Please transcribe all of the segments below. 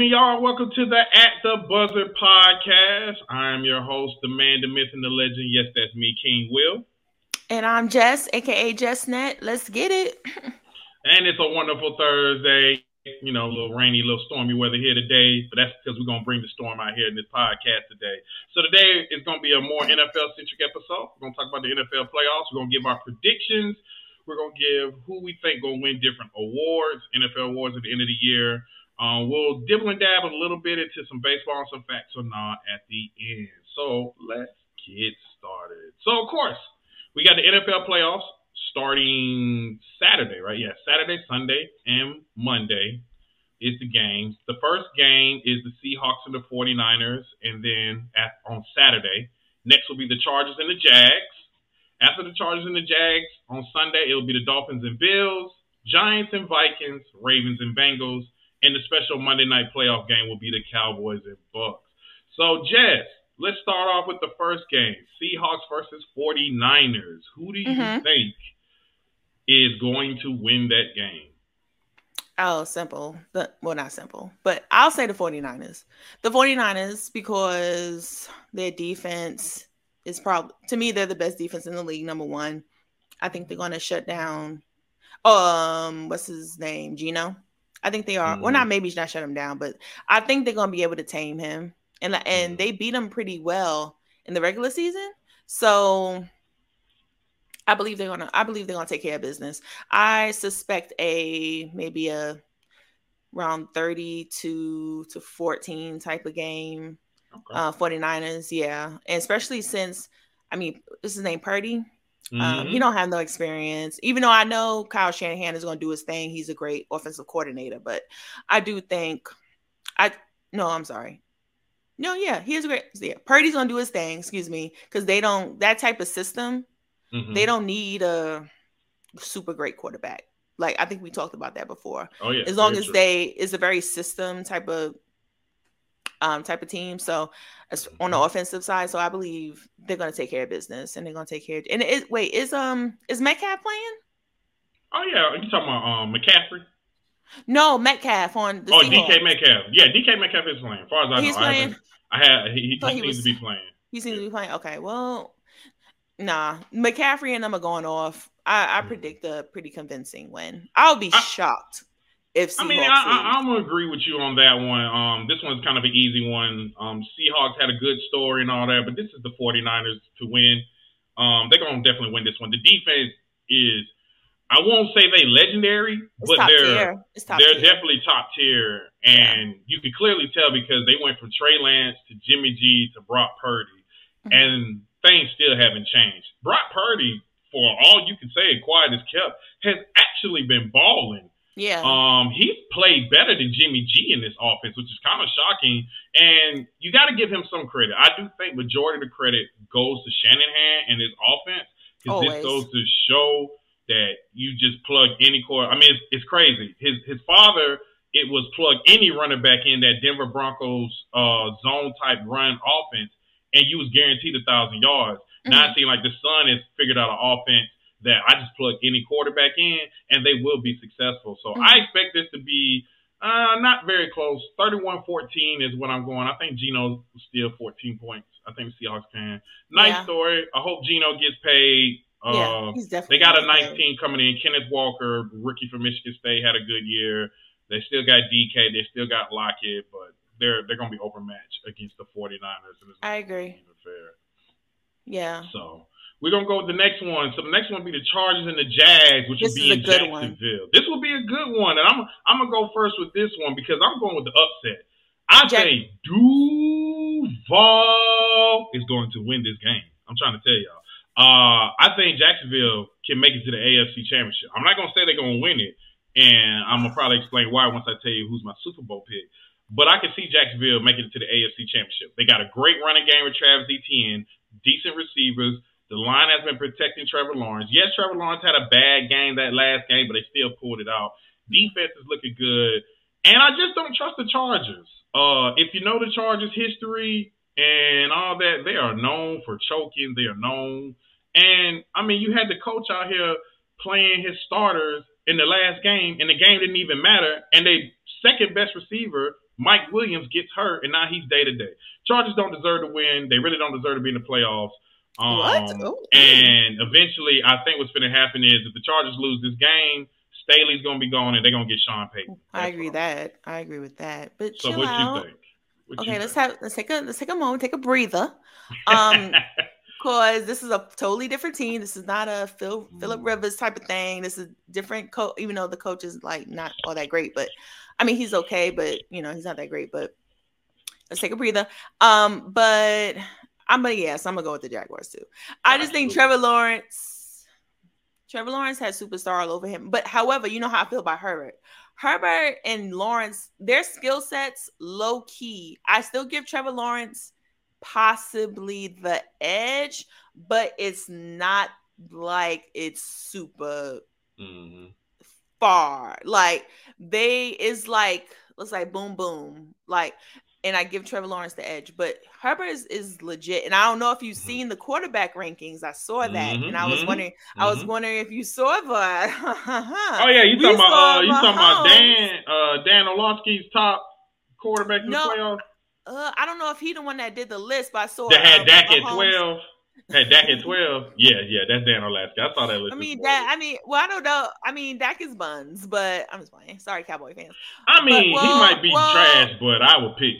Evening, y'all. Welcome to the At the Buzzer podcast. I'm your host, the man, the myth, and the legend. Yes, that's me, King Will. And I'm Jess, aka JessNet. Let's get it. and it's a wonderful Thursday. You know, a little rainy, a little stormy weather here today, but that's because we're gonna bring the storm out here in this podcast today. So today is gonna be a more NFL centric episode. We're gonna talk about the NFL playoffs. We're gonna give our predictions. We're gonna give who we think gonna win different awards, NFL awards at the end of the year. Um, we'll dibble and dab a little bit into some baseball and some facts or not at the end. So let's get started. So of course, we got the NFL playoffs starting Saturday, right? Yeah, Saturday, Sunday, and Monday is the games. The first game is the Seahawks and the 49ers, and then at, on Saturday, next will be the Chargers and the Jags. After the Chargers and the Jags on Sunday, it'll be the Dolphins and Bills, Giants and Vikings, Ravens and Bengals, and the special Monday night playoff game will be the Cowboys and Bucks. So, Jess, let's start off with the first game Seahawks versus 49ers. Who do you mm-hmm. think is going to win that game? Oh, simple. The, well, not simple, but I'll say the 49ers. The 49ers because their defense is probably, to me, they're the best defense in the league, number one. I think they're going to shut down, um, what's his name? Geno. I think they are. Mm-hmm. Well, not maybe not shut him down, but I think they're gonna be able to tame him, and and mm-hmm. they beat him pretty well in the regular season. So I believe they're gonna. I believe they're gonna take care of business. I suspect a maybe a round 32 to 14 type of game. Okay. Uh 49ers, yeah. And especially since I mean, this is named Purdy. Mm-hmm. Um, he mm-hmm. don't have no experience. Even though I know Kyle Shanahan is going to do his thing, he's a great offensive coordinator. But I do think, I no, I'm sorry. No, yeah, he's a great. Yeah, Purdy's going to do his thing. Excuse me, because they don't that type of system. Mm-hmm. They don't need a super great quarterback. Like I think we talked about that before. Oh yeah. As long as true. they is a very system type of um, type of team. So on the mm-hmm. offensive side, so I believe they're going to take care of business and they're going to take care. Of, and it, wait, is um is Metcalf playing? Oh yeah, you talking about um McCaffrey? No, Metcalf on the. Oh, Seahawks. DK Metcalf. Yeah, DK Metcalf is playing. As far as I He's know, playing. I, I had he, he, he seems was, to be playing. He seems to be playing. Okay, well, nah, McCaffrey and them are going off. I, I mm-hmm. predict a pretty convincing win. I'll be I, shocked if Seahawks I mean, I, am gonna agree with you on that one. Um, this one's kind of an easy one. Um, Seahawks had a good story and all that, but this is the 49ers to win. Um, they're gonna definitely win this one. The defense is, I won't say they legendary, it's but they're they're tier. definitely top tier, and yeah. you can clearly tell because they went from Trey Lance to Jimmy G to Brock Purdy, mm-hmm. and things still haven't changed. Brock Purdy, for all you can say, quiet as kept, has actually been balling yeah. Um, he's played better than Jimmy G in this offense, which is kind of shocking. And you got to give him some credit. I do think majority of the credit goes to Shanahan and his offense because this goes to show that you just plug any core. I mean, it's, it's crazy. His his father, it was plug any running back in that Denver Broncos uh, zone type run offense, and you was guaranteed a thousand yards. Mm-hmm. Now it seems like the son has figured out an offense that I just plug any quarterback in and they will be successful. So mm-hmm. I expect this to be uh, not very close. 31-14 is what I'm going. I think Geno still 14 points. I think the Seahawks can. Nice yeah. story. I hope Geno gets paid. Uh, yeah, he's definitely they got a nice team coming in. Kenneth Walker, rookie from Michigan State, had a good year. They still got DK. They still got Lockett, but they're they're going to be overmatched against the 49ers. I agree. Fair. Yeah. So we're gonna go with the next one. So the next one will be the Chargers and the Jags, which this will be in Jacksonville. One. This will be a good one, and I'm I'm gonna go first with this one because I'm going with the upset. I Jack- say Duval is going to win this game. I'm trying to tell y'all. Uh, I think Jacksonville can make it to the AFC Championship. I'm not gonna say they're gonna win it, and I'm gonna probably explain why once I tell you who's my Super Bowl pick. But I can see Jacksonville making it to the AFC Championship. They got a great running game with Travis Etienne, decent receivers. The line has been protecting Trevor Lawrence. Yes, Trevor Lawrence had a bad game that last game, but they still pulled it out. Defense is looking good. And I just don't trust the Chargers. Uh, if you know the Chargers' history and all that, they are known for choking. They are known. And, I mean, you had the coach out here playing his starters in the last game, and the game didn't even matter. And they second best receiver, Mike Williams gets hurt, and now he's day to day. Chargers don't deserve to win. They really don't deserve to be in the playoffs. Um, What? Oh. And eventually, I think what's going to happen is if the Chargers lose this game, Staley's going to be gone, and they're going to get Sean Payton. I agree that. I agree with that. But So what out. you think? What Okay, you let's think? have let's take a let's take a moment, take a breather. Um, because this is a totally different team. This is not a Phil Philip Mm. Rivers type of thing. This is different coach, even though the coach is like not all that great, but I mean he's okay, but you know, he's not that great. But let's take a breather. Um, but I'm gonna yes, I'm gonna go with the Jaguars too. I just think Trevor Lawrence, Trevor Lawrence has superstar all over him. But however, you know how I feel about Herbert. Herbert and Lawrence, their skill sets low key. I still give Trevor Lawrence possibly the edge, but it's not like it's super Mhm. far. Like they is like let's like boom boom. Like and I give Trevor Lawrence the edge, but Herbert is, is legit. And I don't know if you've Mhm. seen the quarterback rankings. I saw that, Mhm, and I was mhm, wondering, I was mhm. wondering if you saw that. Oh yeah, you talking about uh, you talking about Dan uh, Dan Orlovsky's top quarterback in No, the playoffs? Uh, I don't know if he the one that did the list, but I saw That had uh, Dak at twelve. Had Dak at twelve. Yeah, yeah, that's Dan Orlovsky. I saw that list. I mean, that. I mean, well, I don't know. I mean, Dak is buns, but I'm just playing. Sorry, Cowboy fans. I mean, but- he might be well- trash, but I would pick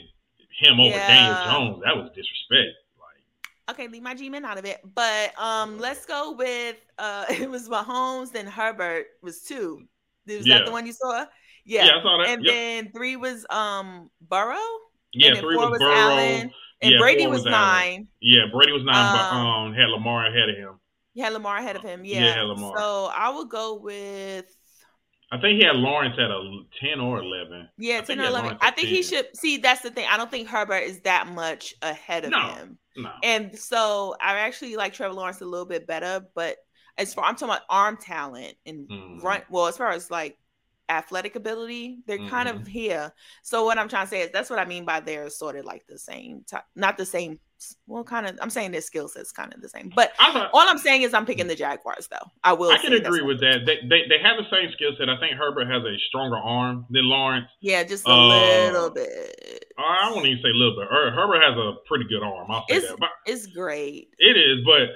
him over Yeah. Daniel Jones. That was disrespect. Like, Okay, leave my G-man out of it. But um, let's go with uh, it was Mahomes, then Herbert was two. Was Yeah. that the one you saw? yeah, Yeah. I saw that. And yep. then three was um Burrow, yeah, and three four was was Burrow. Allen, and Yeah, Brady was, was nine. Yeah, Brady was nine, but Um, um, had Lamar ahead of him. You had Lamar ahead of him. Yeah. Yeah, had Lamar. So I would go with I think he had Lawrence at a ten or eleven. yeah, 10 or 11. I think he should see that's the thing. I don't think Herbert is that much ahead of No. him. No. And so I actually like Trevor Lawrence a little bit better, but as far I'm talking about arm talent and Mhm. run well, as far as like athletic ability, they're kind of Mm-hmm. here. So what I'm trying to say is that's what I mean by they're sort of like the same type, not the same. Well, kind of. I'm saying their skill sets kind of the same, but thought, all I'm saying is I'm picking the Jaguars though. I will. I can agree with that. They, they they have the same skill set. I think Herbert has a stronger arm than Lawrence. Yeah, just a Uh, little bit. I won't even say a little bit. Her- Herbert has a pretty good arm. I'll say It's that. But it's great. it is. But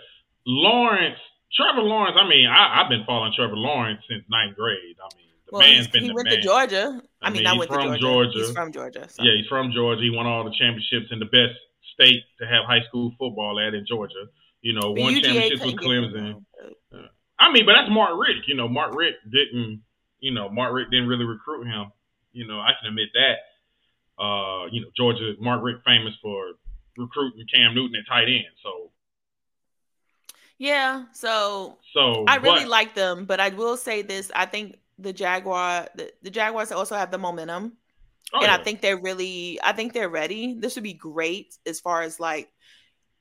Lawrence, Trevor Lawrence. I mean, I, I've been following Trevor Lawrence since ninth grade. I mean, Well, man's been he the went man. to Georgia. I, I mean, mean, he's went from to Georgia. He's from Georgia. so. Yeah, he's from Georgia. He won all the championships in the best state to have high school football at in Georgia. You know, But one championship with couldn't get him, Clemson. though. I mean, but that's Mark Richt. You know, Mark Richt didn't. You know, Mark Richt didn't really recruit him. You know, I can admit that. Uh, you know, Georgia, Mark Richt famous for recruiting Cam Newton at tight end. So, Yeah, so so I really but- like them, but I will say this: I think the Jaguar, the, the Jaguars also have the momentum, oh, and yeah. I think they're really, I think they're ready. This would be great as far as like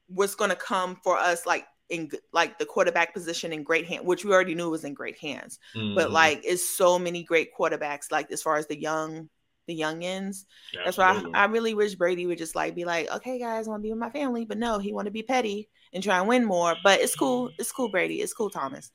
what's going to come for us, like in like the quarterback position in great hands, which we already knew was in great hands. But Mhm. like, it's so many great quarterbacks, like as far as the young, the youngins. That's why I, I really wish Brady would just like be like, okay, guys, I want to be with my family, but no, he want to be petty and try and win more. But it's cool. It's cool, Brady. It's cool, Thomas.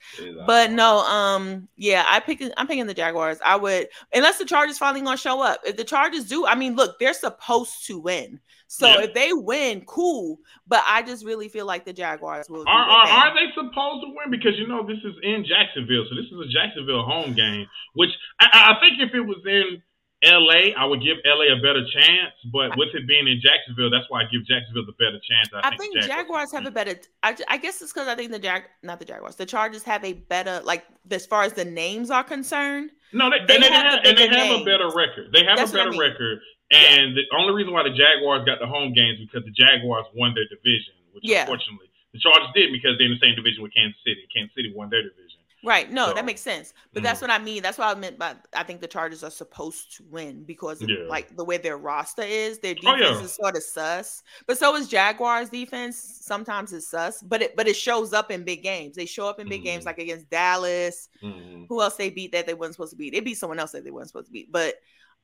But no, um, yeah, I pick. I'm picking the Jaguars. I would, unless the Chargers finally gonna show up. If the Chargers do, I mean, look, they're supposed to win. So Yeah. if they win, cool. But I just really feel like the Jaguars will. Are, are, are they supposed to win? Because you know this is in Jacksonville, so this is a Jacksonville home game. Which I I think if it was in L.A., I would give L.A. a better chance. But with it being in Jacksonville, that's why I give Jacksonville the better chance. I, I think, think Jaguars have a better. I, I guess it's because I think the Jag, not the Jaguars, the Chargers have a better, like as far as the names are concerned. no, they, they and they have and they have a better record. They have That's a what I better mean. record, and the only reason why the Jaguars got the home games because the Jaguars won their division, which Yeah. unfortunately the Chargers did because they're in the same division with Kansas City. Kansas City won their division. Right. No, So- that makes sense. But Mhm. that's what I mean. That's what I meant by I think the Chargers are supposed to win because of, Yeah. like the way their roster is. Their Oh, defense yeah. is sort of sus. But so is Jaguars defense. Sometimes it's sus, but it but it shows up in big games. They show up in big games Mhm. like against Dallas. Mm-hmm. Who else they beat that they weren't supposed to beat? They beat someone else that they weren't supposed to beat. But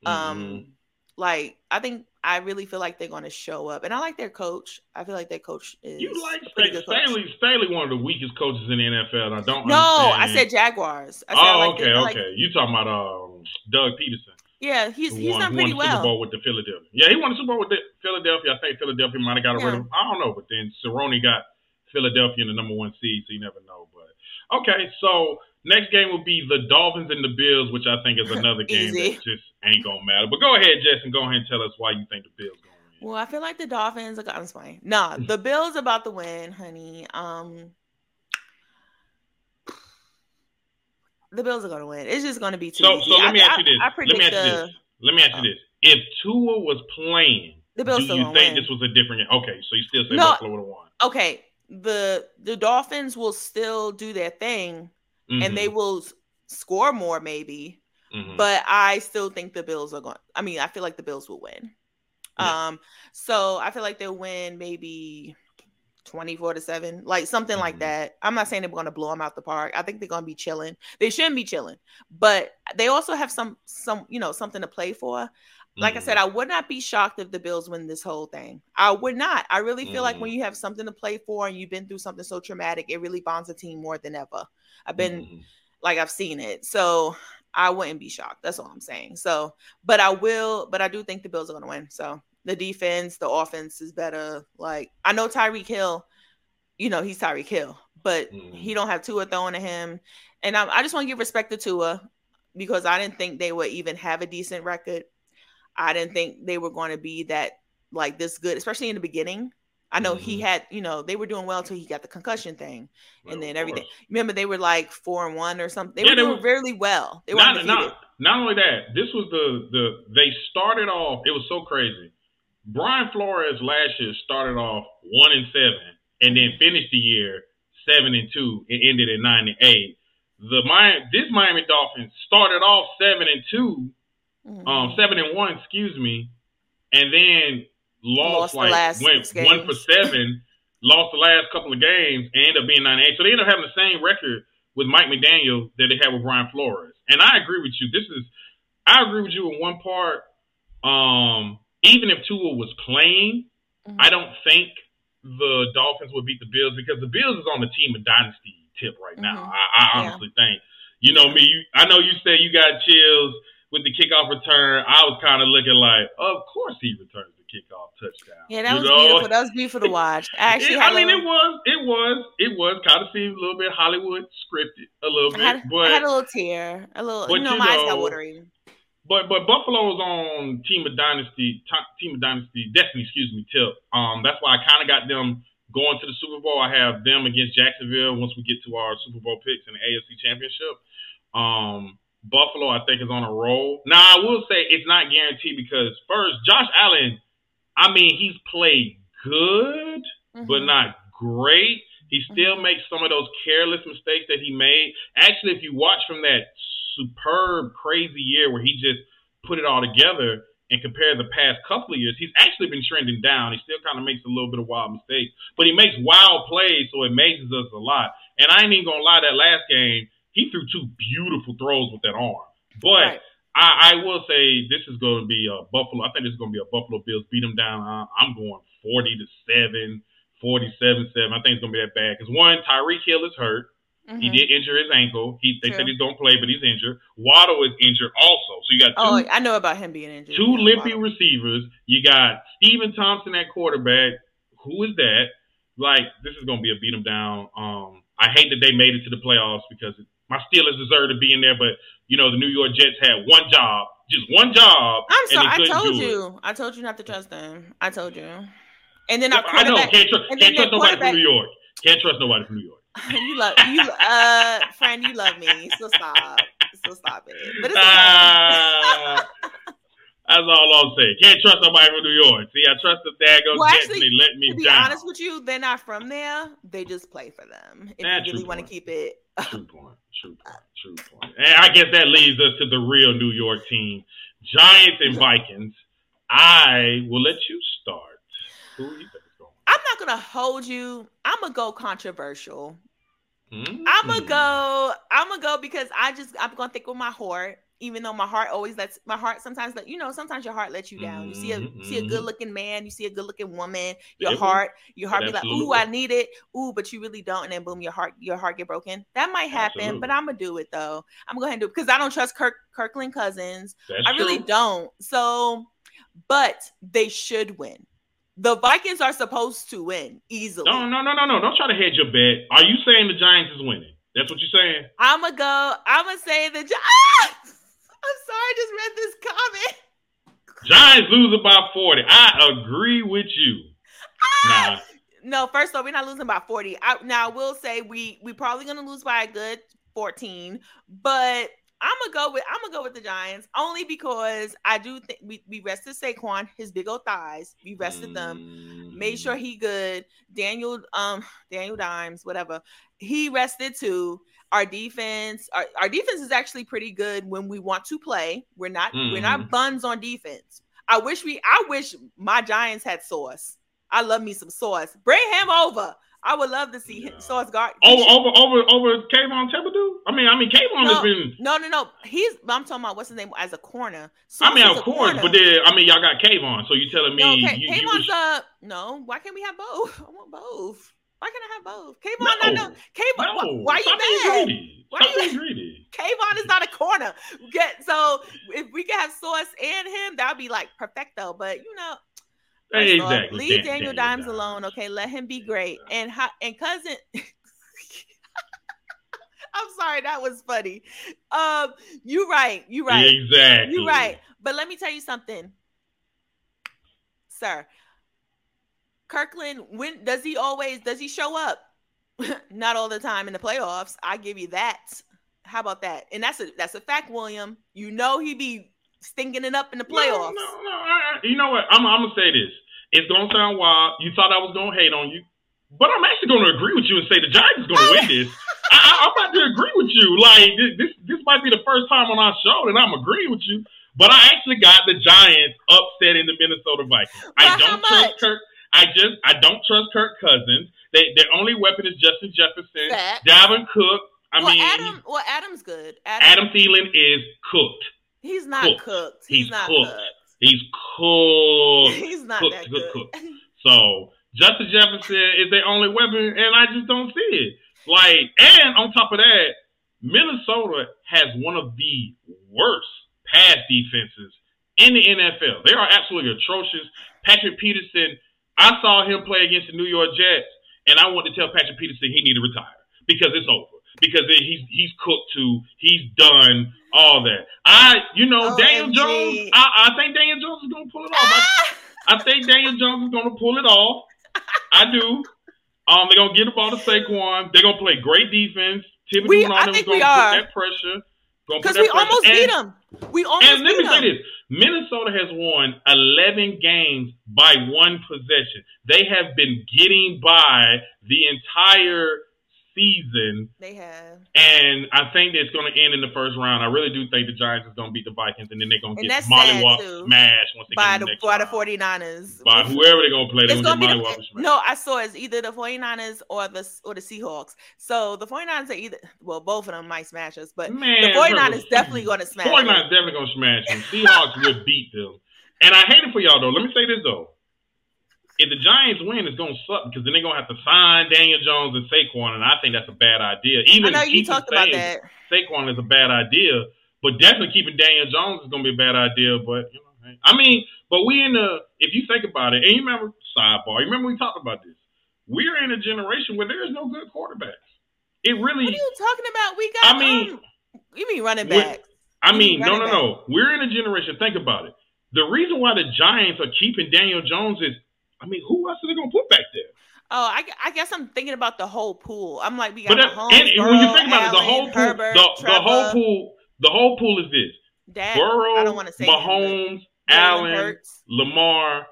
um Mm-hmm. like I think I really feel like they're gonna show up. And I like their coach. I feel like their coach is You like pretty Staley? Staley, Staley, one of the weakest coaches in the NFL. I don't. Know. No, I said Jaguars. I said I oh, like okay, the- I like- okay. You talking about um, Doug Pederson? Yeah, he's he's won, done pretty won the Super. Bowl with the Philadelphia. Yeah, he won the Super Bowl with the Philadelphia. I think Philadelphia might have got rid of him. I don't know, but then Sirianni got Philadelphia in the number one seed, so you never know. But okay, so next game will be the Dolphins and the Bills, which I think is another game that just ain't gonna matter. But go ahead, and go ahead and tell us why you think the Bills gonna win. Well, I feel like the Dolphins are gonna swing. Nah, the Bills about to win, honey. Um, the Bills are gonna win. It's just gonna be too So, easy. so let I- me ask you this. I let me ask you the this. Let me ask you this. If Tua was playing, the do Bills still you think win. this was a different game? Okay, so you still say No. Buffalo would have won. okay, the the Dolphins will still do their thing, and they will s- score more maybe. Mhm. but I still think the Bills are going. I mean, I feel like the Bills will win. Yeah. Um, so I feel like they'll win maybe twenty-four to seven, like something like Mhm. that. I'm not saying they're going to blow them out the park. I think they're going to be chilling. They shouldn't be chilling, but they also have some some you know something to play for. Like I Mhm. said, I would not be shocked if the Bills win this whole thing. I would not. I really feel like when Mhm. you have something to play for and you've been through something so traumatic, it really bonds a team more than ever. I've been Mhm. like I've seen it. So I wouldn't be shocked. That's all I'm saying. So, but I will, but I do think the Bills are gonna win. So the defense, the offense is better. Like I know Tyreek Hill, you know, he's Tyreek Hill, but he don't have Tua throwing to him. And I, I just want to give respect to Tua because I didn't think they would even have a decent record. I didn't think they were going to be that like this good, especially in the beginning. I know he Mhm. had, you know, they were doing well until he got the concussion thing Well, and then everything. Remember, they were like four and one or something. They Yeah, were they doing were- really well. They were not, not, not only that, this was the the they started off. It was so crazy. Brian Flores last year started off one and seven, and then finished the year seven and two, and ended at nine and eight. The Miami, this Miami Dolphins started off seven and two, Mhm. um, seven and one, excuse me, and then Lost lost, like last went six one for seven, lost the last couple of games, and ended up being nine and eight. So they ended up having the same record with Mike McDaniel that they had with Brian Flores. And I agree with you. This is I agree with you in one part. Um, even if Tua was playing, Mhm. I don't think the Dolphins would beat the Bills because the Bills is on the team of dynasty tip right now. Mhm. I, I Yeah. honestly think. You know me. You, I know you said you got chills with the kickoff return. I was kind of looking like, of course he returns the kickoff touchdown. Yeah, that you was know? beautiful. That was beautiful to watch. I actually It- I mean, a it was, it was, it was kind of seemed a little bit Hollywood scripted, a little I bit, had, but I had a little tear, a little. but You know, you my eyes got watery. but but Buffalo's on Team of Dynasty, Team of Dynasty, Destiny, excuse me, tip. Um, that's why I kind of got them going to the Super Bowl. I have them against Jacksonville once we get to our Super Bowl picks in the AFC Championship. Um, Buffalo, I think, is on a roll. Now, I will say it's not guaranteed because first, Josh Allen, I mean, he's played good, but Mhm. not great. He still makes some of those careless mistakes that he made. Actually, if you watch from that superb, crazy year where he just put it all together and compare the past couple of years, he's actually been trending down. He still kind of makes a little bit of wild mistakes, but he makes wild plays, so it amazes us a lot. And I ain't even gonna lie, that last game, he threw two beautiful throws with that arm. But Right. I, I will say this is going to be a Buffalo. I think this is going to be a Buffalo Bills beat them down. Uh, I'm going 40 to 7, 47 7. I think it's going to be that bad. Because one, Tyreek Hill is hurt. He Mhm. did injure his ankle. He They said True. he's going to play, but he's injured. Waddle is injured also. So you got two, Oh, I know about him being injured. two limpy wow. receivers. You got Steven Thompson at quarterback. Who is that? Like, this is going to be a beat beat 'em down. Um, I hate that they made it to the playoffs because my Steelers deserve to be in there, but, you know, the New York Jets had one job, just one job. I'm sorry. I told you. I told you not to trust them. I told you. And then Yeah, I know. Can't, tr- can't trust nobody from New York. Can't trust nobody from New York. you love you, uh, friend. You love me. So stop. So stop it. But it's okay. Ah, that's all I'll say. Can't trust nobody from New York. See, I trust the daggone Well, Jets actually, and they let me to be down. honest with you, they're not from there. They just play for them. If you really want to keep it. True point. True point. True point. And I guess that leads us to the real New York team, Giants and Vikings. I will let you start. Who you think is going? I'm not gonna hold you. I'm gonna go controversial. Hmm? I'm gonna go. I'm gonna go because I just I'm gonna think with my heart. Even though my heart always lets my heart sometimes let you know sometimes your heart lets you down. You see a Mhm, see a mhm. good looking man, you see a good looking woman, your heart your heart be like, ooh, I need it, ooh, but you really don't, and then boom, your heart your heart get broken. That might happen, but I'm gonna do it though. I'm gonna go ahead and do it because I don't trust Kirk Kirkland Cousins. That's I really true. don't. So, but they should win. The Vikings are supposed to win easily. No, no, no, no, no. Don't try to hedge your bet. Are you saying the Giants is winning? That's what you're saying? I'm gonna go. I'm gonna say the. Gi- Ah! I'm sorry, I just read this comment. Giants losing by 40. I agree with you. Nah, No, first off, we're not losing by 40. I, now I will say we we probably gonna lose by a good 14, but I'm gonna go with I'm gonna go with the Giants only because I do think we, we rested Saquon, his big old thighs. We rested them. made sure he good. Daniel, um, Daniel Dimes, whatever. He rested too. Our defense, our, our defense is actually pretty good when we want to play. We're not we're not buns on defense. I wish we I wish my Giants had sauce. I love me some sauce. Bring him over. I would love to see him sauce guard. Over, over, over, over Kayvon Thibodeaux? I mean, I mean, Kayvon No. has been. No, no, no. He's I'm talking about what's his name as a corner. I mean, Sauce of a course, corner. but then, I mean, y'all got Kayvon, so you telling me No, you, K- you Kayvon's was- uh no. Why can't we have both? I want both. Why can't I have both? Kayvon, No. not no. Kayvon, no, why, why you stop being mad? Why Stop you- greedy. Kayvon is not a corner. Get so if we could have Sauce and him, that'd be like perfecto. But you know, Exactly. leave Dan- Daniel, Dimes alone. Okay, let him be great. And how and cousin. I'm sorry, that was funny. Um, you right, you right. Exactly. You're right. But let me tell you something, sir. Kirkland, when does he always does he show up? Not all the time in the playoffs. I give you that. How about that? And that's a that's a fact, William. You know he be stinking it up in the playoffs. No, no, no. I, I- you know what? I'm, I'm gonna say this. It's gonna sound wild. You thought I was gonna hate on you, but I'm actually gonna agree with you and say the Giants is gonna win oh. this. I, I, I'm about to agree with you. Like this, this, might be the first time on our show that I'm agreeing with you. But I actually got the Giants upsetting the Minnesota Vikings. I By how don't trust? Kirk. I just I don't trust Kirk Cousins. They, their only weapon is Justin Jefferson, Fact. Dalvin Cook. I well, mean, Adam. Well, Adam's good. Adam. Adam Thielen is cooked. He's not cooked. cooked. He's, He's not cooked. cooked. He's cooked. He's not cooked, that cooked, good. cooked. So Justin Jefferson is their only weapon, and I just don't see it. Like, and on top of that, Minnesota has one of the worst pass defenses in the NFL. They are absolutely atrocious. Patrick Peterson, I saw him play against the New York Jets, and I want to tell Patrick Peterson he need to retire because it's over. Because he's he's cooked too. He's done all that. I, you know, Daniel Jones. I, I think Daniel Jones is gonna pull it off. I, I think Daniel Jones is gonna pull it off. I do. Um, they're gonna get the ball to Saquon. They're gonna play great defense. Thibodeaux We- I think we are. that pressure. Because we almost and, beat them. We almost And let me say this: Minnesota has won 11 games by one possession. They have been getting by the entire season, They have. and I think it's going to end in the first round. I really do think the Giants is going to beat the Vikings, and then they're going to get sad, mollywop smashed once they By get the, the by the round. 49ers. By whoever they're going to play, they're going be get the, mollywop smashed. no. I saw it's either the 49ers or the or the Seahawks. So the 49ers are either well, both of them might smash us, but Man, the 49ers bro. definitely going to smash. 49ers us. definitely gonna smash them. Seahawks would beat them. And I hate it for y'all though. Let me say this though. If the Giants win, it's gonna suck because then they're gonna have to sign Daniel Jones and Saquon, and I think that's a bad idea. I Even know you talked about that. Saquon is a bad idea, but definitely keeping Daniel Jones is gonna be a bad idea. But you know, I mean, but we in the if you think about it, and you remember sidebar, you remember we talked about this. We're in a generation where there is no good quarterbacks. It really What are you talking about? We got. I mean, um, you mean running back? I mean, no, no, no. We're in a generation. Think about it. The reason why the Giants are keeping Daniel Jones is, I mean, who else are they gonna put back there? Oh, I, I guess I'm thinking about the whole pool. I'm like, we got But that, Mahomes, and, and when you think about it, the whole pool, Herbert, the, the whole pool, the whole pool is this: Dak, Burrow, I don't want to say Mahomes, Allen, Hurts. Lamar,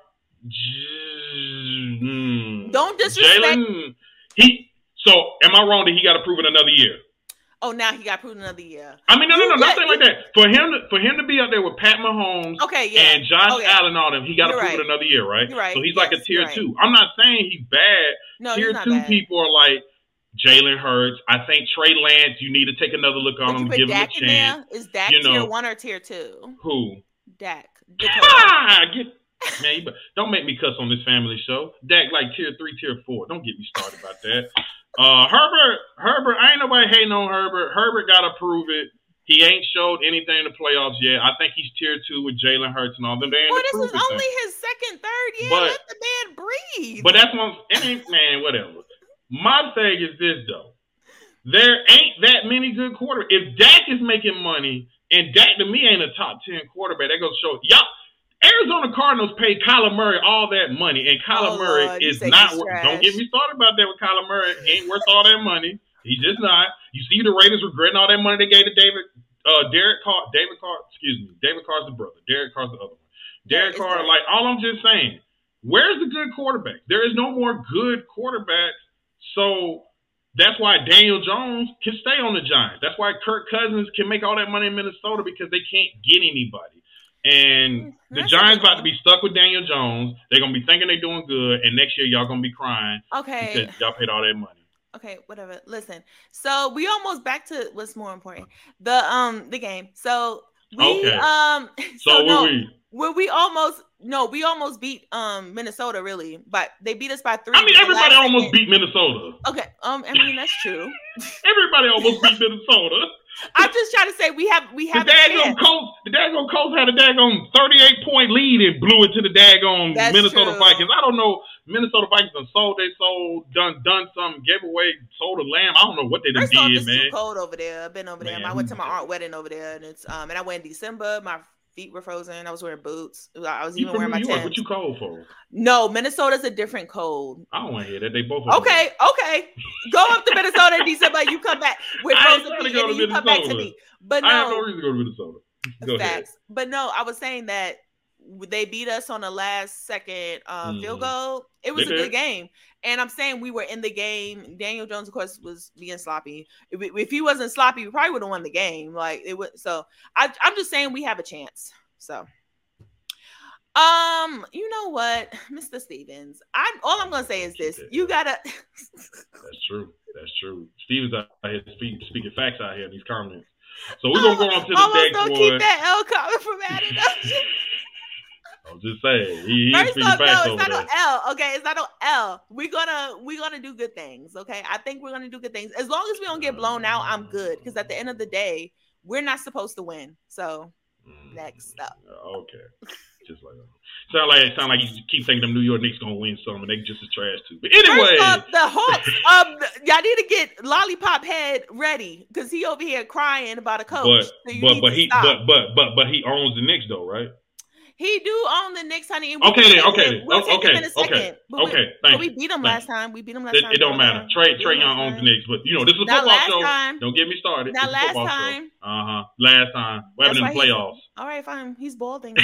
J- mm, Don't disrespect. Jalen. He. So, am I wrong that he got to prove it another year? Oh, now he got proved another year. I mean, no, no, no, nothing like that. For him, to, for him to be up there with Pat Mahomes, Okay, yeah. and Josh Oh, yeah. Allen all them, he got to You're prove right. it another year, right? You're right. So he's like a tier right. two. I'm not saying he's bad. No, tier he's not two bad. people are like Jalen Hurts. I think Trey Lance. You need to take another look on him, give Dak him a chance. Is Dak You tier one or tier two? Who? Dak. Ah, get man, you, don't make me cuss on this family show. Dak like tier three, tier four. Don't get me started about that. Uh, Herbert, Herbert, I ain't nobody hating on Herbert. Herbert got to prove it. He ain't showed anything in the playoffs yet. I think he's tier two with Jalen Hurts and all them. They Well, this is only though. his second, third year. But- Let the man breathe. But that's one. Man. Whatever. My thing is this though. There ain't that many good quarter. If Dak is making money, and Dak to me ain't a top ten quarterback, that goes to show y'all. Arizona Cardinals paid Kyler Murray all that money, and Kyler Oh, Murray Lord, is not. he's wor- trash. Don't get me started about that with Kyler Murray. He ain't worth all that money. He's just not. You see the Raiders regretting all that money they gave to David, uh, Derek Carr, David Carr. Excuse me, David Carr's the brother. Derek Carr's the other one. Derek Carr. Like all I'm just saying. Where's the good quarterback? There is no more good quarterbacks. So that's why Daniel Jones can stay on the Giants. That's why Kirk Cousins can make all that money in Minnesota because they can't get anybody. And the Giants about to be stuck with Daniel Jones. They're gonna be thinking they're doing good, and next year y'all gonna be crying okay. because y'all paid all that money. Okay, whatever. Listen. So we almost back to what's more important. The um the game. So we Okay. um So, so, no, we? where we almost no, we almost beat um Minnesota really, but they beat us by three. I mean, everybody almost beat Minnesota. Okay, um, I mean that's true. Everybody almost beat Minnesota. I'm just trying to say we have we The have a daggone. Colts, the daggone Colts had a daggone 38 point lead and blew it to the daggone That's Minnesota true. Vikings. I don't know. Minnesota Vikings done sold, they sold, done done something, gave away, sold a lamb. I don't know what they done First off, did, it's man. too cold over there. I've been over there. I went to my aunt wedding over there, and it's um, and I went in December. My feet were frozen. I was wearing boots. I was You even wearing New my York? What you cold for? No, Minnesota's a different cold. I don't want to hear that. They both. are Okay, okay. Go up to Minnesota in December. You come back with frozen feet, and you come back to me. But no, I have no reason to go to Minnesota. Go ahead. facts. But no, I was saying that they beat us on the last second uh, field Mhm. goal. It was They a did. good game, and I'm saying we were in the game. Daniel Jones, of course, was being sloppy. If, if he wasn't sloppy, we probably would have won the game. Like it was. So I, I'm just saying we have a chance. So. Um, you know what, Mr. Stevens, I all I'm gonna say is this: you gotta. That's true. That's true. Steven's out here speaking, speaking facts out here in these comments. So we're gonna go on to the Almost next don't one. keep that L comment from adding up. I'm just saying, he, First off, no, it's not there. no L. Okay, it's not no L. We're gonna we're gonna do good things. Okay, I think we're gonna do good things as long as we don't get blown out. I'm good because at the end of the day, we're not supposed to win. So Mm, next up. Okay. Just like sound like sound like you keep thinking them New York Knicks gonna win some and they just as trash too. But anyway, the Hawks. um, y'all need to get Lollipop Head ready because he over here crying about a coach. but so but but he stop. but but but but he owns the Knicks though, right? He do own the Knicks, honey. Okay then, okay We'll okay, him in a okay, okay. but Thank we beat him last time. We beat him last It, time. it don't matter. Trey Trae Young owns the. Knicks, but you know this is a football last show. time. Don't get me started. Not last time. Uh huh. Last time. What happened in the playoffs? All right, fine. He's balding.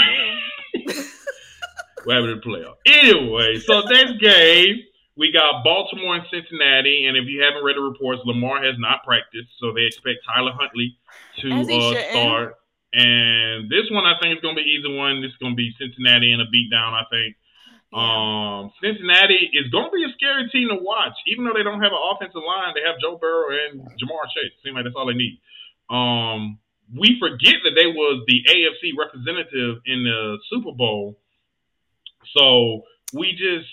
What happened in the playoffs? Anyway, so next game we got Baltimore and Cincinnati, and if you haven't read the reports, Lamar has not practiced, so they expect Tyler Huntley to uh, start. And this one, I think, is going to be easy one. This is going to be Cincinnati in a beatdown. I think. Um, Cincinnati is going to be a scary team to watch, even though they don't have an offensive line. They have Joe Burrow and Ja'Marr Chase. Seems like that's all they need. Um, we forget that they was the AFC representative in the Super Bowl, so we just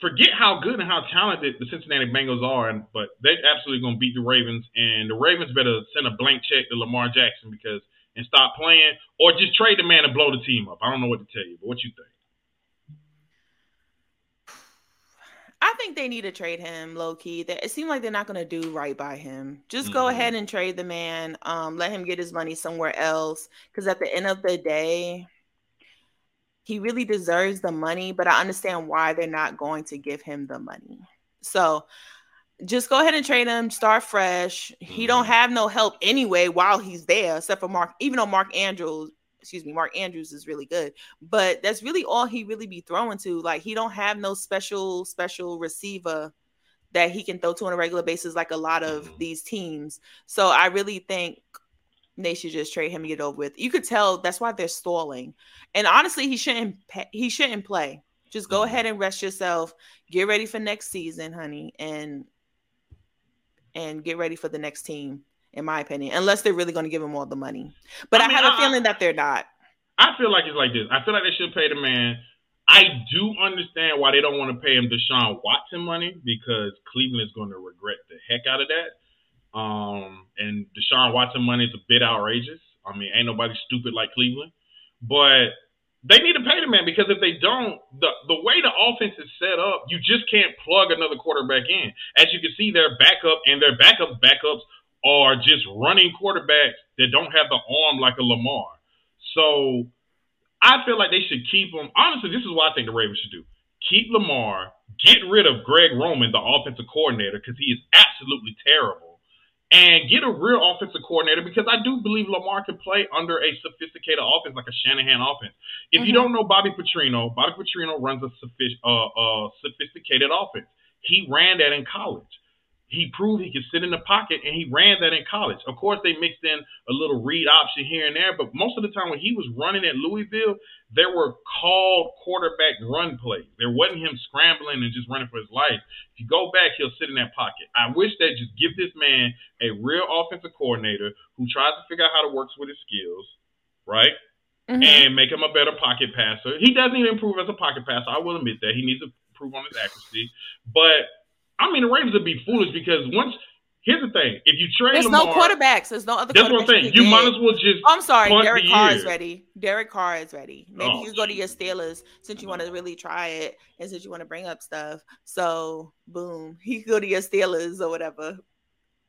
forget how good and how talented the Cincinnati Bengals are. And but they're absolutely going to beat the Ravens, and the Ravens better send a blank check to Lamar Jackson because and stop playing, or just trade the man and blow the team up. I don't know what to tell you, but what you think? I think they need to trade him low key. That it seems like they're not going to do right by him. Just go Mhm. ahead and trade the man. Um, let him get his money somewhere else. Because at the end of the day, he really deserves the money. But I understand why they're not going to give him the money. So just go ahead and trade him. Start fresh. He don't Mhm. have no help anyway while he's there, except for Mark. Even though Mark Andrews, excuse me, Mark Andrews is really good, but that's really all he really be throwing to. Like he don't have no special special receiver that he can throw to on a regular basis like a lot of Mhm. these teams. So I really think they should just trade him and get over with. You could tell that's why they're stalling. And honestly, he shouldn't he shouldn't play. Just go Mhm. ahead and rest yourself. Get ready for next season, honey. And and get ready for the next team, in my opinion, unless they're really going to give him all the money. But I, I mean, have a I, feeling that they're not. I feel like it's like this. I feel like they should pay the man. I do understand why they don't want to pay him Deshaun Watson money because Cleveland is going to regret the heck out of that. Um, and Deshaun Watson money is a bit outrageous. I mean, ain't nobody stupid like Cleveland, but they need to pay the man because if they don't, the the way the offense is set up, you just can't plug another quarterback in. As you can see, their backup and their backup backups are just running quarterbacks that don't have the arm like a Lamar. So I feel like they should keep him. Honestly, this is what I think the Ravens should do: keep Lamar, get rid of Greg Roman, the offensive coordinator, because he is absolutely terrible, and get a real offensive coordinator because I do believe Lamar can play under a sophisticated offense like a Shanahan offense. If mm-hmm. you don't know Bobby Petrino, Bobby Petrino runs a uh, uh, sophisticated offense. He ran that in college he proved he could sit in the pocket and he ran that in college. Of course, they mixed in a little read option here and there, but most of the time when he was running at Louisville, there were called quarterback run plays. There wasn't him scrambling and just running for his life. If you go back, he'll sit in that pocket. I wish they just give this man a real offensive coordinator who tries to figure out how to work with his skills, right? Mm-hmm. And make him a better pocket passer. He doesn't even improve as a pocket passer. I will admit that. He needs to improve on his accuracy. But I mean, the Ravens would be foolish because once here's the thing: if you trade, there's Lamar, no quarterbacks. There's no other. That's what I'm saying. You might as well just. I'm sorry, Derek Carr is ready. Derek Carr is ready. Maybe oh, you go to your Steelers since you want to really try it and since you want to bring up stuff. So boom, he could go to your Steelers or whatever.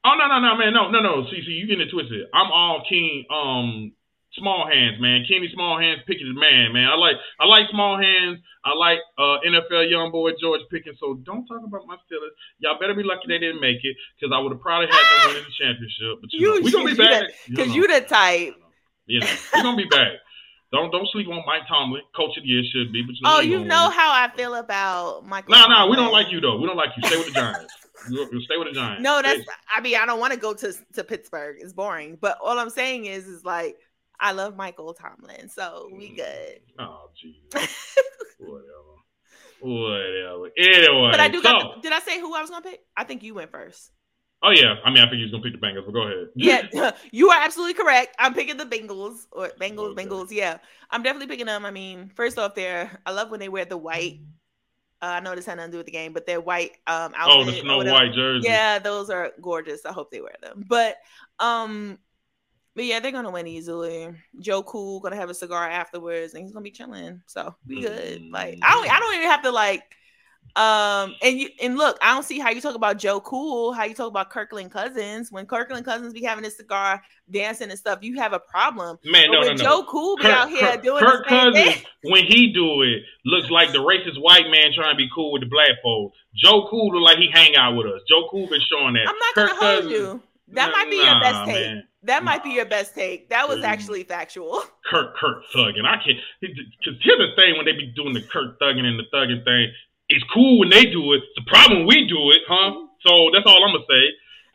Oh no no no man no no no see see you getting it twisted. I'm all keen um small hands, man. Kenny Small Hands Pickens, man, man. I like I like small hands. I like uh, NFL young boy George Pickens. So don't talk about my Steelers. Y'all better be lucky they didn't make it because I would have probably had them winning the championship. But you, you know, we gonna be back because you, the type. You know, we gonna be back. Don't don't sleep on Mike Tomlin. Coach of the year should be. But you know, oh, you know how I feel about Mike. No, nah, no, nah, we don't like you though. We don't like you. Stay with the Giants. you stay with the Giants. No, that's. I mean, I don't want to go to to Pittsburgh. It's boring. But all I'm saying is, is like I love Michael Tomlin, so we mm. good. Oh, Jesus. Whatever. Whatever. Anyway. But I do so, got. Did I say who I was gonna pick? I think you went first. Oh yeah, I mean I think he's gonna pick the Bengals, but go ahead. Yeah, you are absolutely correct. I'm picking the Bengals or Bengals, okay. Bengals. Yeah, I'm definitely picking them. I mean, first off, there I love when they wear the white. Uh, I know this had nothing to do with the game, but their white um outfit. Oh, the snow white jersey. Yeah, those are gorgeous. I hope they wear them. But um, but yeah, they're gonna win easily. Joe Cool gonna have a cigar afterwards, and he's gonna be chilling. So we good. Like I don't, I don't even have to like. Um and you and look, I don't see how you talk about Joe Cool, how you talk about Kirkland Cousins. When Kirkland Cousins be having a cigar, dancing and stuff, you have a problem. Man, but no, when no, Joe Cool be Kirk, out here Kirk, doing Kirk Cousins, thing, when he do it, looks like the racist white man trying to be cool with the black folks. Joe Cool look like he hang out with us. Joe Cool been showing that. I'm not Kirk gonna hold Cousins, you. That might be nah, your best take. Man. That might be your best take. That was actually factual. Kirk Kirk thugging. I can't because here's the thing when they be doing the Kirk thugging and the thugging thing. It's cool when they do it. The problem when we do it, huh? Mm-hmm. So that's all I'm gonna say.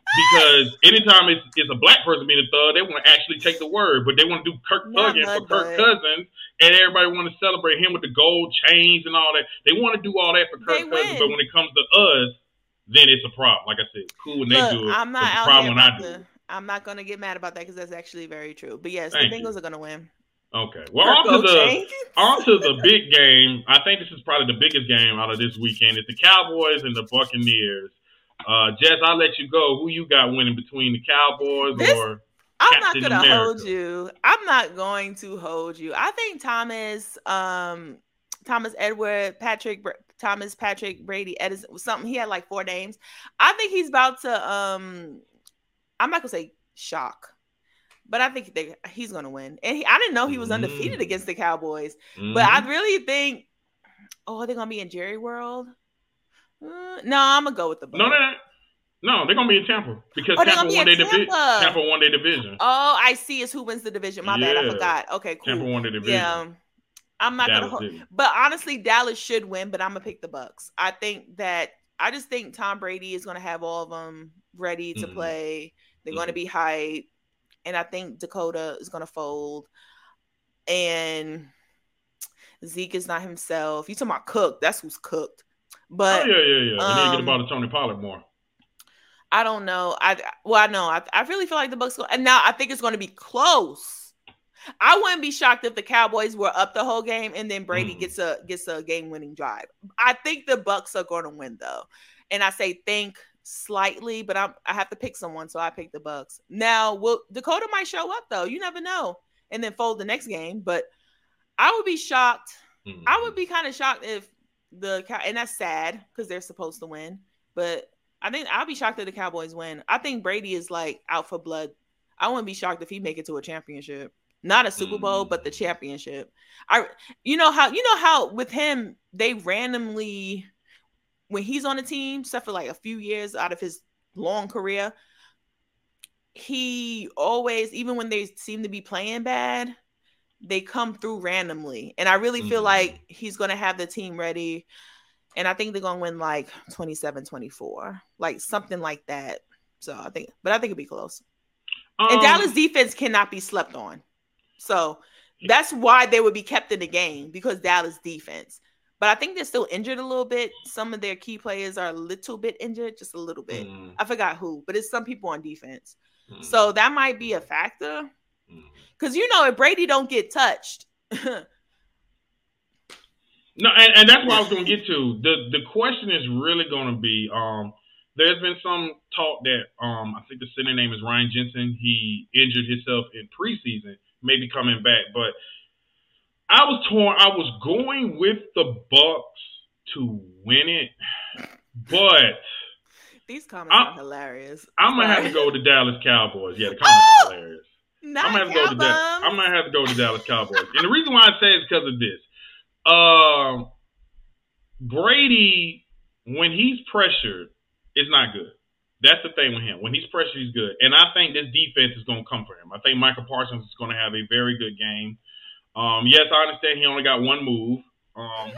Because anytime it's, it's a black person being a thug, they want to actually take the word, but they want to do Kirk thugging for Kirk Cousins, and everybody want to celebrate him with the gold chains and all that. They want to do all that for Kirk Cousins, but when it comes to us, then it's a problem. Like I said, cool when Look, they do it. I'm not out problem when I do the, it. I'm not gonna get mad about that because that's actually very true. But yes, Thank the Bengals you. are gonna win. Okay. Well, on to the on to the big game. I think this is probably the biggest game out of this weekend. It's the Cowboys and the Buccaneers. Uh, Jess, I'll let you go. Who you got winning between the Cowboys this, or? I'm Captain not gonna America? hold you. I'm not going to hold you. I think Thomas, um, Thomas Edward, Patrick, Thomas Patrick Brady Edison something. He had like four names. I think he's about to um I'm not gonna say shock, but I think they, he's gonna win. And he, I didn't know he was undefeated mm. against the Cowboys, mm. but I mm-hmm. really think oh are they're gonna be in Jerry World. Uh, no, I'm gonna go with the. Bucks. No, they're No, they're gonna be in Tampa because oh, Tampa won their division. Tampa won their division. Oh, I see. Is who wins the division. My yeah. bad, I forgot. Okay, cool. Tampa won their division. Yeah. I'm not Dallas gonna, hold, but honestly, Dallas should win. But I'm gonna pick the Bucks. I think that I just think Tom Brady is gonna have all of them ready to mm-hmm. play. They're mm-hmm. gonna be hype, and I think Dakota is gonna fold. And Zeke is not himself. You talking about cooked? That's who's cooked. But oh, yeah, yeah, yeah. Um, need to get about Tony Pollard more. I don't know. I well, I know. I, I really feel like the Bucks go, and now I think it's going to be close. I wouldn't be shocked if the Cowboys were up the whole game and then Brady mm. gets a gets a game winning drive. I think the Bucks are going to win though, and I say think slightly, but I'm I have to pick someone, so I pick the Bucks. Now, will Dakota might show up though? You never know, and then fold the next game. But I would be shocked. Mm. I would be kind of shocked if the Cow and that's sad because they're supposed to win, but I think I'll be shocked if the Cowboys win. I think Brady is like out for blood. I wouldn't be shocked if he make it to a championship not a Super Bowl, mm. but the mm. championship. I, you know how you know how with him they randomly when he's on a team, except for like a few years out of his long career, he always, even when they seem to be playing bad, they come through randomly. And I really feel mm. like he's gonna have the team ready. And I think they're gonna win like 27 24, like something like that. So I think, but I think it'd be close. Um, and Dallas defense cannot be slept on. So that's why they would be kept in the game because Dallas defense. But I think they're still injured a little bit. Some of their key players are a little bit injured, just a little bit. Mm. I forgot who, but it's some people on defense. Mm. So that might be a factor. Because mm. you know, if Brady don't get touched. no, and, and that's what I was going to get to. The the question is really going to be um, there's been some talk that um, I think the center name is Ryan Jensen. He injured himself in preseason maybe coming back. But I was torn. I was going with the Bucks to win it, but these comments I'm, are hilarious. I'm gonna have to go with the Dallas Cowboys. Yeah, the comments are hilarious. I'm gonna have to go to da- I'm gonna have to go to Dallas Cowboys, and the reason why I say it is because of this. Um, Brady, when he's pressured, is not good. That's the thing with him. When he's pressured, he's good. And I think this defense is going to come for him. I think Micah Parsons is going to have a very good game. Um, yes, I understand he only got one move. Um,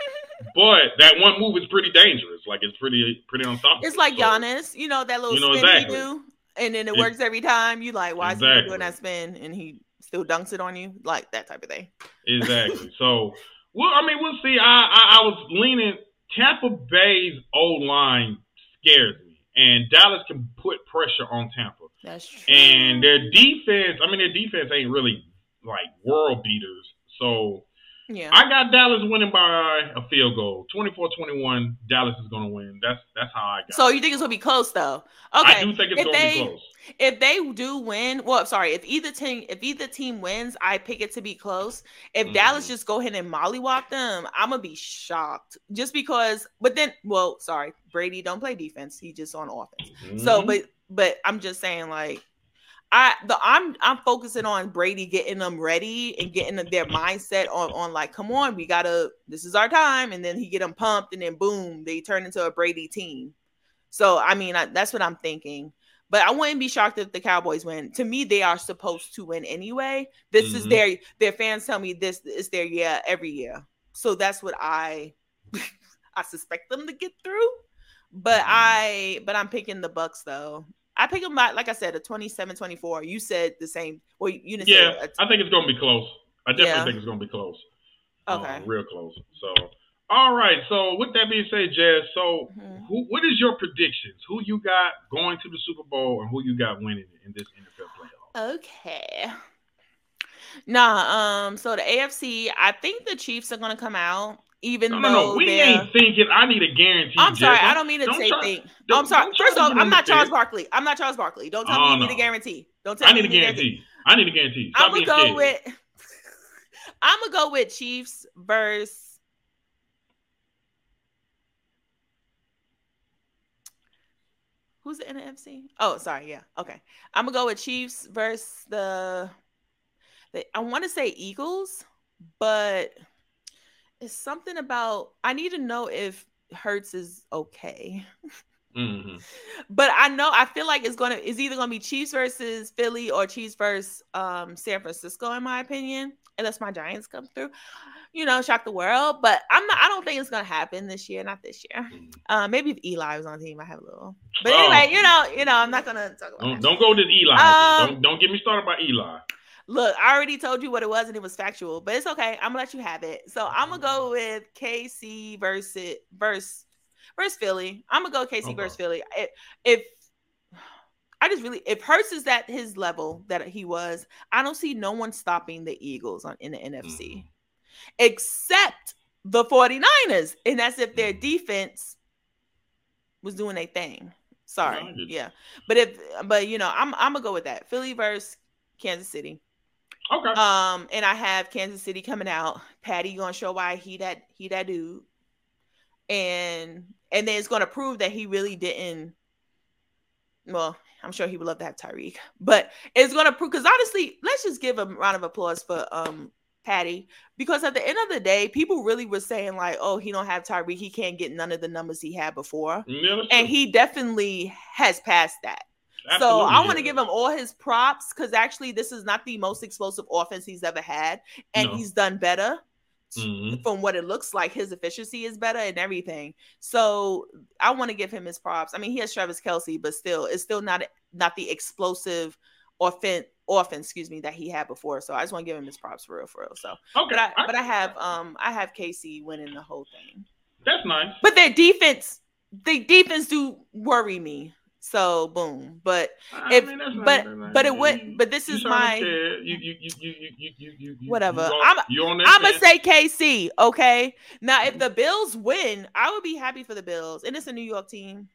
but that one move is pretty dangerous. Like it's pretty pretty unstoppable. It's like so, Giannis, you know that little you know, spin exactly. he do, and then it, it works every time. You like, why exactly. is he doing that spin? And he still dunks it on you, like that type of thing. Exactly. so, well, I mean, we'll see. I, I I was leaning Tampa Bay's old line scares me and Dallas can put pressure on Tampa. That's true. And their defense, I mean, their defense ain't really like world beaters. So yeah. I got Dallas winning by a field goal. 24-21, Dallas is going to win. That's that's how I got So you think it's going to be close though? Okay. I do think it's going to be close. If they do win, well, sorry, if either team if either team wins, I pick it to be close. If mm. Dallas just go ahead and mollywop them, I'm gonna be shocked. Just because, but then, well, sorry, Brady don't play defense; he just on offense. Mm-hmm. So, but but I'm just saying, like, I the I'm I'm focusing on Brady getting them ready and getting their mindset on on like, come on, we gotta this is our time, and then he get them pumped, and then boom, they turn into a Brady team. So I mean, I, that's what I'm thinking. But I wouldn't be shocked if the Cowboys win. To me, they are supposed to win anyway. This mm-hmm. is their their fans tell me this is their year every year. So that's what I I suspect them to get through. But mm-hmm. I but I'm picking the Bucks though. I pick them by, like I said, a 27 24. You said the same. Well, you didn't Yeah, I think it's going to be close. I definitely yeah. think it's going to be close. Okay. Um, real close. So, all right. So, with that being said, Jazz, so mm-hmm. who, what is your predictions? Who you got going to the Super Bowl and who you got winning in this NFL playoff? Okay. Nah, um, so the AFC, I think the Chiefs are gonna come out even no, though no, no. we ain't thinking. I need a guarantee. I'm sorry, I don't mean to don't say thing. I'm sorry. First of all, I'm not Charles Barkley. I'm not Charles Barkley. Don't tell oh, me you no. need a oh, guarantee. Don't tell I me. I need a guarantee. I need a guarantee. Stop I'm gonna go with. I'm gonna go with Chiefs versus. Who's the NFC? Oh, sorry. Yeah. Okay. I'm gonna go with Chiefs versus the. the I want to say Eagles, but it's something about I need to know if Hurts is okay. Mm-hmm. But I know I feel like it's gonna it's either gonna be Chiefs versus Philly or Chiefs versus um, San Francisco, in my opinion. Unless my Giants come through, you know, shock the world. But I'm not. I don't think it's gonna happen this year. Not this year. Mm-hmm. Uh, maybe if Eli was on the team, I have a little. But oh. anyway, you know, you know, I'm not gonna talk about. Don't, don't go to Eli. Um, don't, don't get me started by Eli. Look, I already told you what it was and it was factual, but it's okay. I'm gonna let you have it. So I'm gonna go with KC versus versus versus Philly. I'm gonna go KC okay. versus Philly. If I just really if Hurts is at his level that he was, I don't see no one stopping the Eagles on in the NFC. Mhm. Except the 49ers. And that's if their Mhm. defense was doing a thing. Sorry. No, I get you. yeah. But if but you know, I'm I'm gonna go with that. Philly versus Kansas City. Okay. Um, and I have Kansas City coming out. Patty gonna show why he that he that dude, and and then it's gonna prove that he really didn't. Well, I'm sure he would love to have Tyreek, but it's gonna prove because honestly, let's just give a round of applause for um Patty because at the end of the day, people really were saying like, oh, he don't have Tyreek, he can't get none of the numbers he had before, Yeah, and true. he definitely has passed that. So I want to give him all his props because actually this is not the most explosive offense he's ever had, and No. he's done better. Mhm. From what it looks like, his efficiency is better and everything. So I want to give him his props. I mean, he has Travis Kelce, but still, it's still not not the explosive offense offense, excuse me, that he had before. So I just want to give him his props for real, for real. So, Okay. but I I- but I have um I have KC winning the whole thing. that's nice. But their defense, the defense do worry me. So boom, but if mean, but but it would but this is my you you you you you you, you whatever. I'm I'm gonna say KC. Okay, now if mm-hmm. the Bills win, I would be happy for the Bills, and it's a New York team,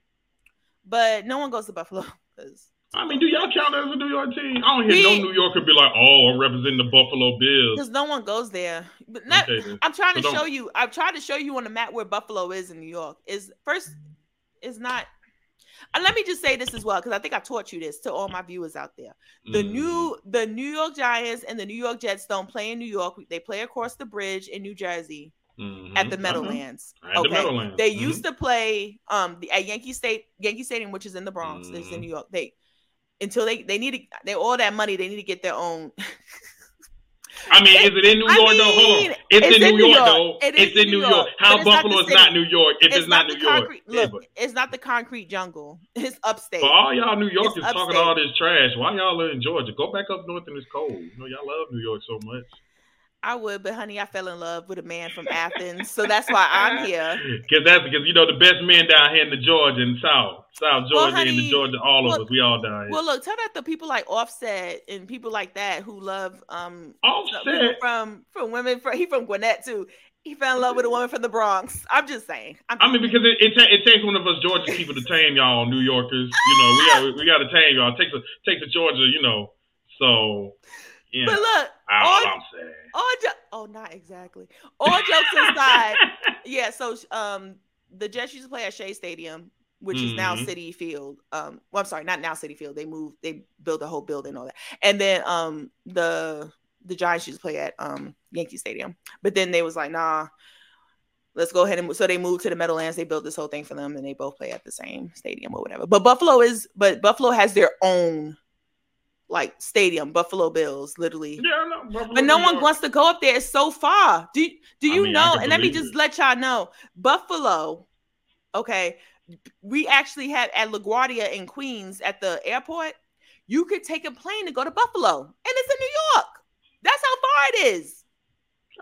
but no one goes to Buffalo because. I mean, do y'all count as a New York team? I don't hear we, no New Yorker be like, "Oh, I'm representing the Buffalo Bills." Because no one goes there. But not, okay, I'm trying so to show you. I'm trying to show you on the map where Buffalo is in New York. Is first, it's not and let me just say this as well, because I think I taught you this to all my viewers out there. The Mhm. new the New York Giants and the New York Jets don't play in New York. They play across the bridge in New Jersey Mhm. at the Mhm. Meadowlands. At the okay. Meadowlands. They Mhm. used to play um the, at Yankee State Yankee Stadium, which is in the Bronx. It's in. New York. They until they they need to they all that money. They need to get their own. I mean, is it in New I York though? Hold on. It's, in, New York, though. It it's in New York. How but it's not Buffalo is not New York if it's, not, the New York? concrete. Yeah, Look, but it's not the concrete jungle. It's upstate. for all y'all New Yorkers talking all this trash, why y'all are in Georgia? Go back up north and it's cold. You know, y'all love New York so much. I would, but honey, I fell in love with a man from Athens, so that's why I'm here. Because that's because you know the best men down here in the Georgia and South, South Georgia and the Georgia, all well- of us, we all down here. Well, look, tell that to people like Offset and people like that who love um Offset. from from women. From, he from Gwinnett too. He fell in love with a woman from the Bronx. I'm just saying. I'm I mean, because it, it, ta- it takes one of us Georgia people to tame y'all New Yorkers. You know, we got we got to tame y'all. It takes a takes a Georgia, you know. So, yeah, but look, all- all I'm saying. all jo- oh, not exactly. All jokes aside, yeah. So um, the Jets used to play at Shea Stadium, which is now Mhm. Citi Field. Um, well, I'm sorry, not now Citi Field. They moved. They built a whole building, all that, and then um, the the Giants used to play at um Yankee Stadium, but then they was like, nah. Let's go ahead and move. so they moved to the Meadowlands. They built this whole thing for them, and they both play at the same stadium or whatever. But Buffalo is, but Buffalo has their own like stadium, Buffalo Bills, literally. yeah, no, Buffalo, But no New one wants to go up there. It's so far. Do do I you mean, know? And let me just it. let y'all know, Buffalo. Okay, we actually have at LaGuardia in Queens at the airport. You could take a plane to go to Buffalo, and it's in New York. That's how far it is.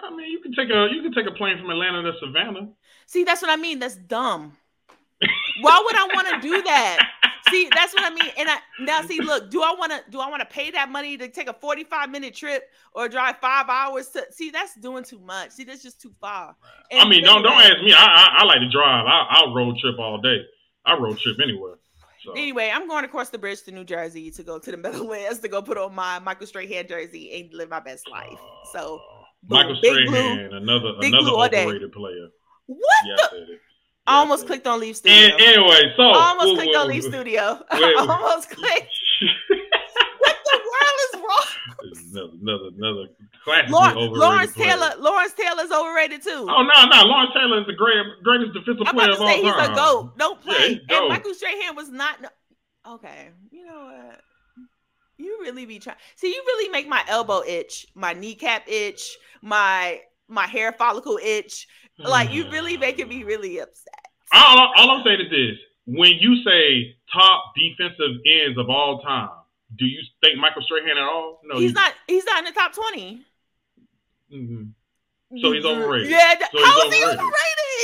I mean, you can take a you can take a plane from Atlanta to Savannah. See, that's what I mean. That's dumb. Why would I want to do that? See, that's what I mean. And I now see, look, do I want to do I want to pay that money to take a 45 minute trip or drive five hours to see that's doing too much. See, that's just too far. I mean, don't don't ask me. I I, I like to drive. I, I'll road trip all day. I road trip anywhere. So Anyway, I'm going across the bridge to New Jersey to go to the Meadowlands to go put on my Michael Strahan jersey and live my best life. So Michael. Strahan, another Big another Blue all day. overrated player. what Yeah, the? I said it. I Yeah, almost clicked on Leave Studio. And, anyway, so I almost clicked on Leave. Studio. I almost clicked. What the world is wrong? another another another classically Lawrence. Taylor. Lawrence Taylor's overrated too. Oh no, no, Lawrence Taylor is the great, greatest defensive I'm player of all he's time. a goat. Don't Yeah, play. he's and. Michael Strahan was not. no- Okay, you know what? You really be trying. See, you really make my elbow itch, my kneecap itch, my my hair follicle itch. Like you really making me really upset. All, all I'm saying is this: when you say top defensive ends of all time, do you think Michael Strahan at all? No, he's not. He's not in the top twenty. Mhm. So he's overrated. Yeah. th- So he's how is he overrated.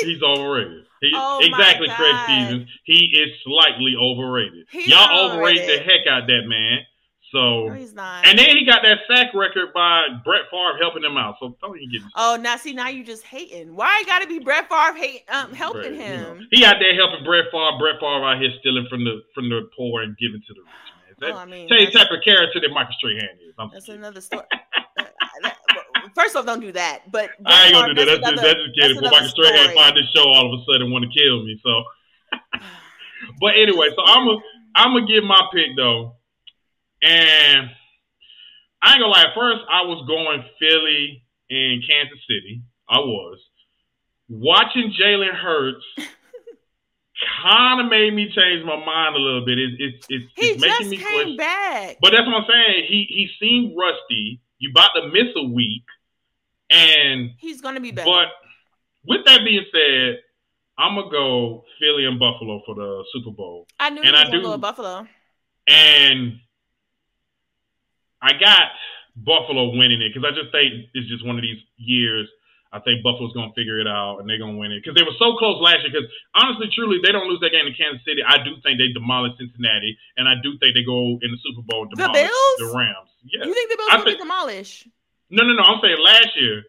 He's overrated. He, Oh exactly, Craig. Stevens. He is slightly overrated. He's Y'all not overrate the heck out that man. So, No, he's not. and then he got that sack record by Brett Favre helping him out. So don't even get me oh, now see, now you just hating. Why it got to be Brett Favre hate, um, helping Brett, you know. him? he out there helping Brett Favre. Brett Favre out here stealing from the from the poor and giving to the rich. Man. That, Oh, I mean, the type of character that Michael Strahan is. I'm That's kidding. another story. Uh, First off, don't do that. But I ain't gonna do that. That's, another- just, that's just kidding. But another Michael Strahan find this show all of a sudden want to kill me. So, but anyway, so I'm gonna I'm gonna give my pick though, and I ain't gonna lie. At first, I was going Philly and Kansas City. I was watching Jalen Hurts. Kind of made me change my mind a little bit. It's it's it's, He it's making just me came question. back. But that's what I'm saying. He he seemed rusty. You about to miss a week, and He's gonna be better. but with that being said, I'm gonna go Philly and Buffalo for the Super Bowl, I knew and he was I do- Buffalo. and I got Buffalo winning it because I just think it's just one of these years. I think Buffalo's gonna figure it out and they're gonna win it because they were so close last year. Because honestly, truly, they don't lose that game to Kansas City. I do think they demolish Cincinnati, and I do think they go in the Super Bowl and The demolish Bills? the Rams. Yeah. You think the Bills think- be demolished? No, no, no. I'm saying last year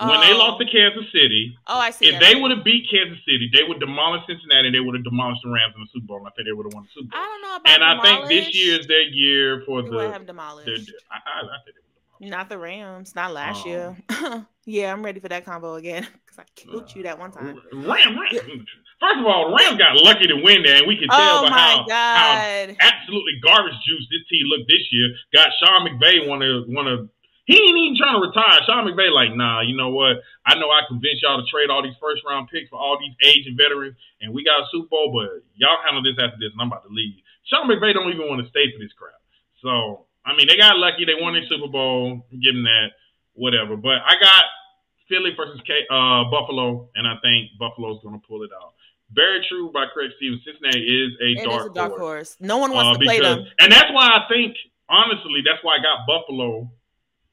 when they lost to Kansas City, Oh, I see. if that. they would have beat Kansas City, they would demolish Cincinnati. They would have demolished the Rams in the Super Bowl. And I think they would have won the Super Bowl. I don't know about And I think this year is their year for They the. would have their- demolished. I, I, I think they would demolish. Not the Rams. Not last Um, year. yeah, I'm ready for that combo again because I killed you that one time. Ram, Ram. First of all, the Rams got lucky to win there, and we can tell Oh by how, how absolutely garbage juice this team looked this year. Got Sean McVay one of want to. He ain't even trying to retire. Sean McVay like, nah, you know what? I know I convinced y'all to trade all these first round picks for all these aging veterans, and we got a Super Bowl, but y'all handle this after this, and I'm about to leave. Sean McVay don't even want to stay for this crap. So I mean, they got lucky. They won the Super Bowl. Give them that, whatever. But I got Philly versus K, uh, Buffalo, and I think Buffalo's going to pull it out. Very true by Craig Stevens. Cincinnati is a It dark is a dark horse. horse. No one wants Uh, to play them. And that's why I think, honestly, that's why I got Buffalo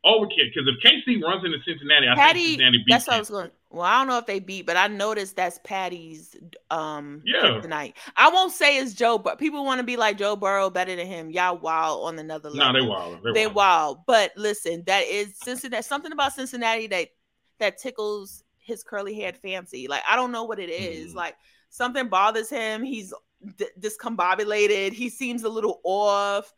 over Kid. Because if KC runs into Cincinnati, I Patty, think Cincinnati beats that's what I was going. Well, I don't know if they beat, but I noticed that's Patty's um Yeah. tonight. I won't say it's Joe, but people want to be like Joe Burrow better than him. Y'all wild on another No, level. they wild. They, they wild. wild. But listen, that is Cincinnati. Something about Cincinnati that that tickles his curly haired fancy. Like I don't know what it is. Mhm. Like something bothers him. He's d- discombobulated. He seems a little off.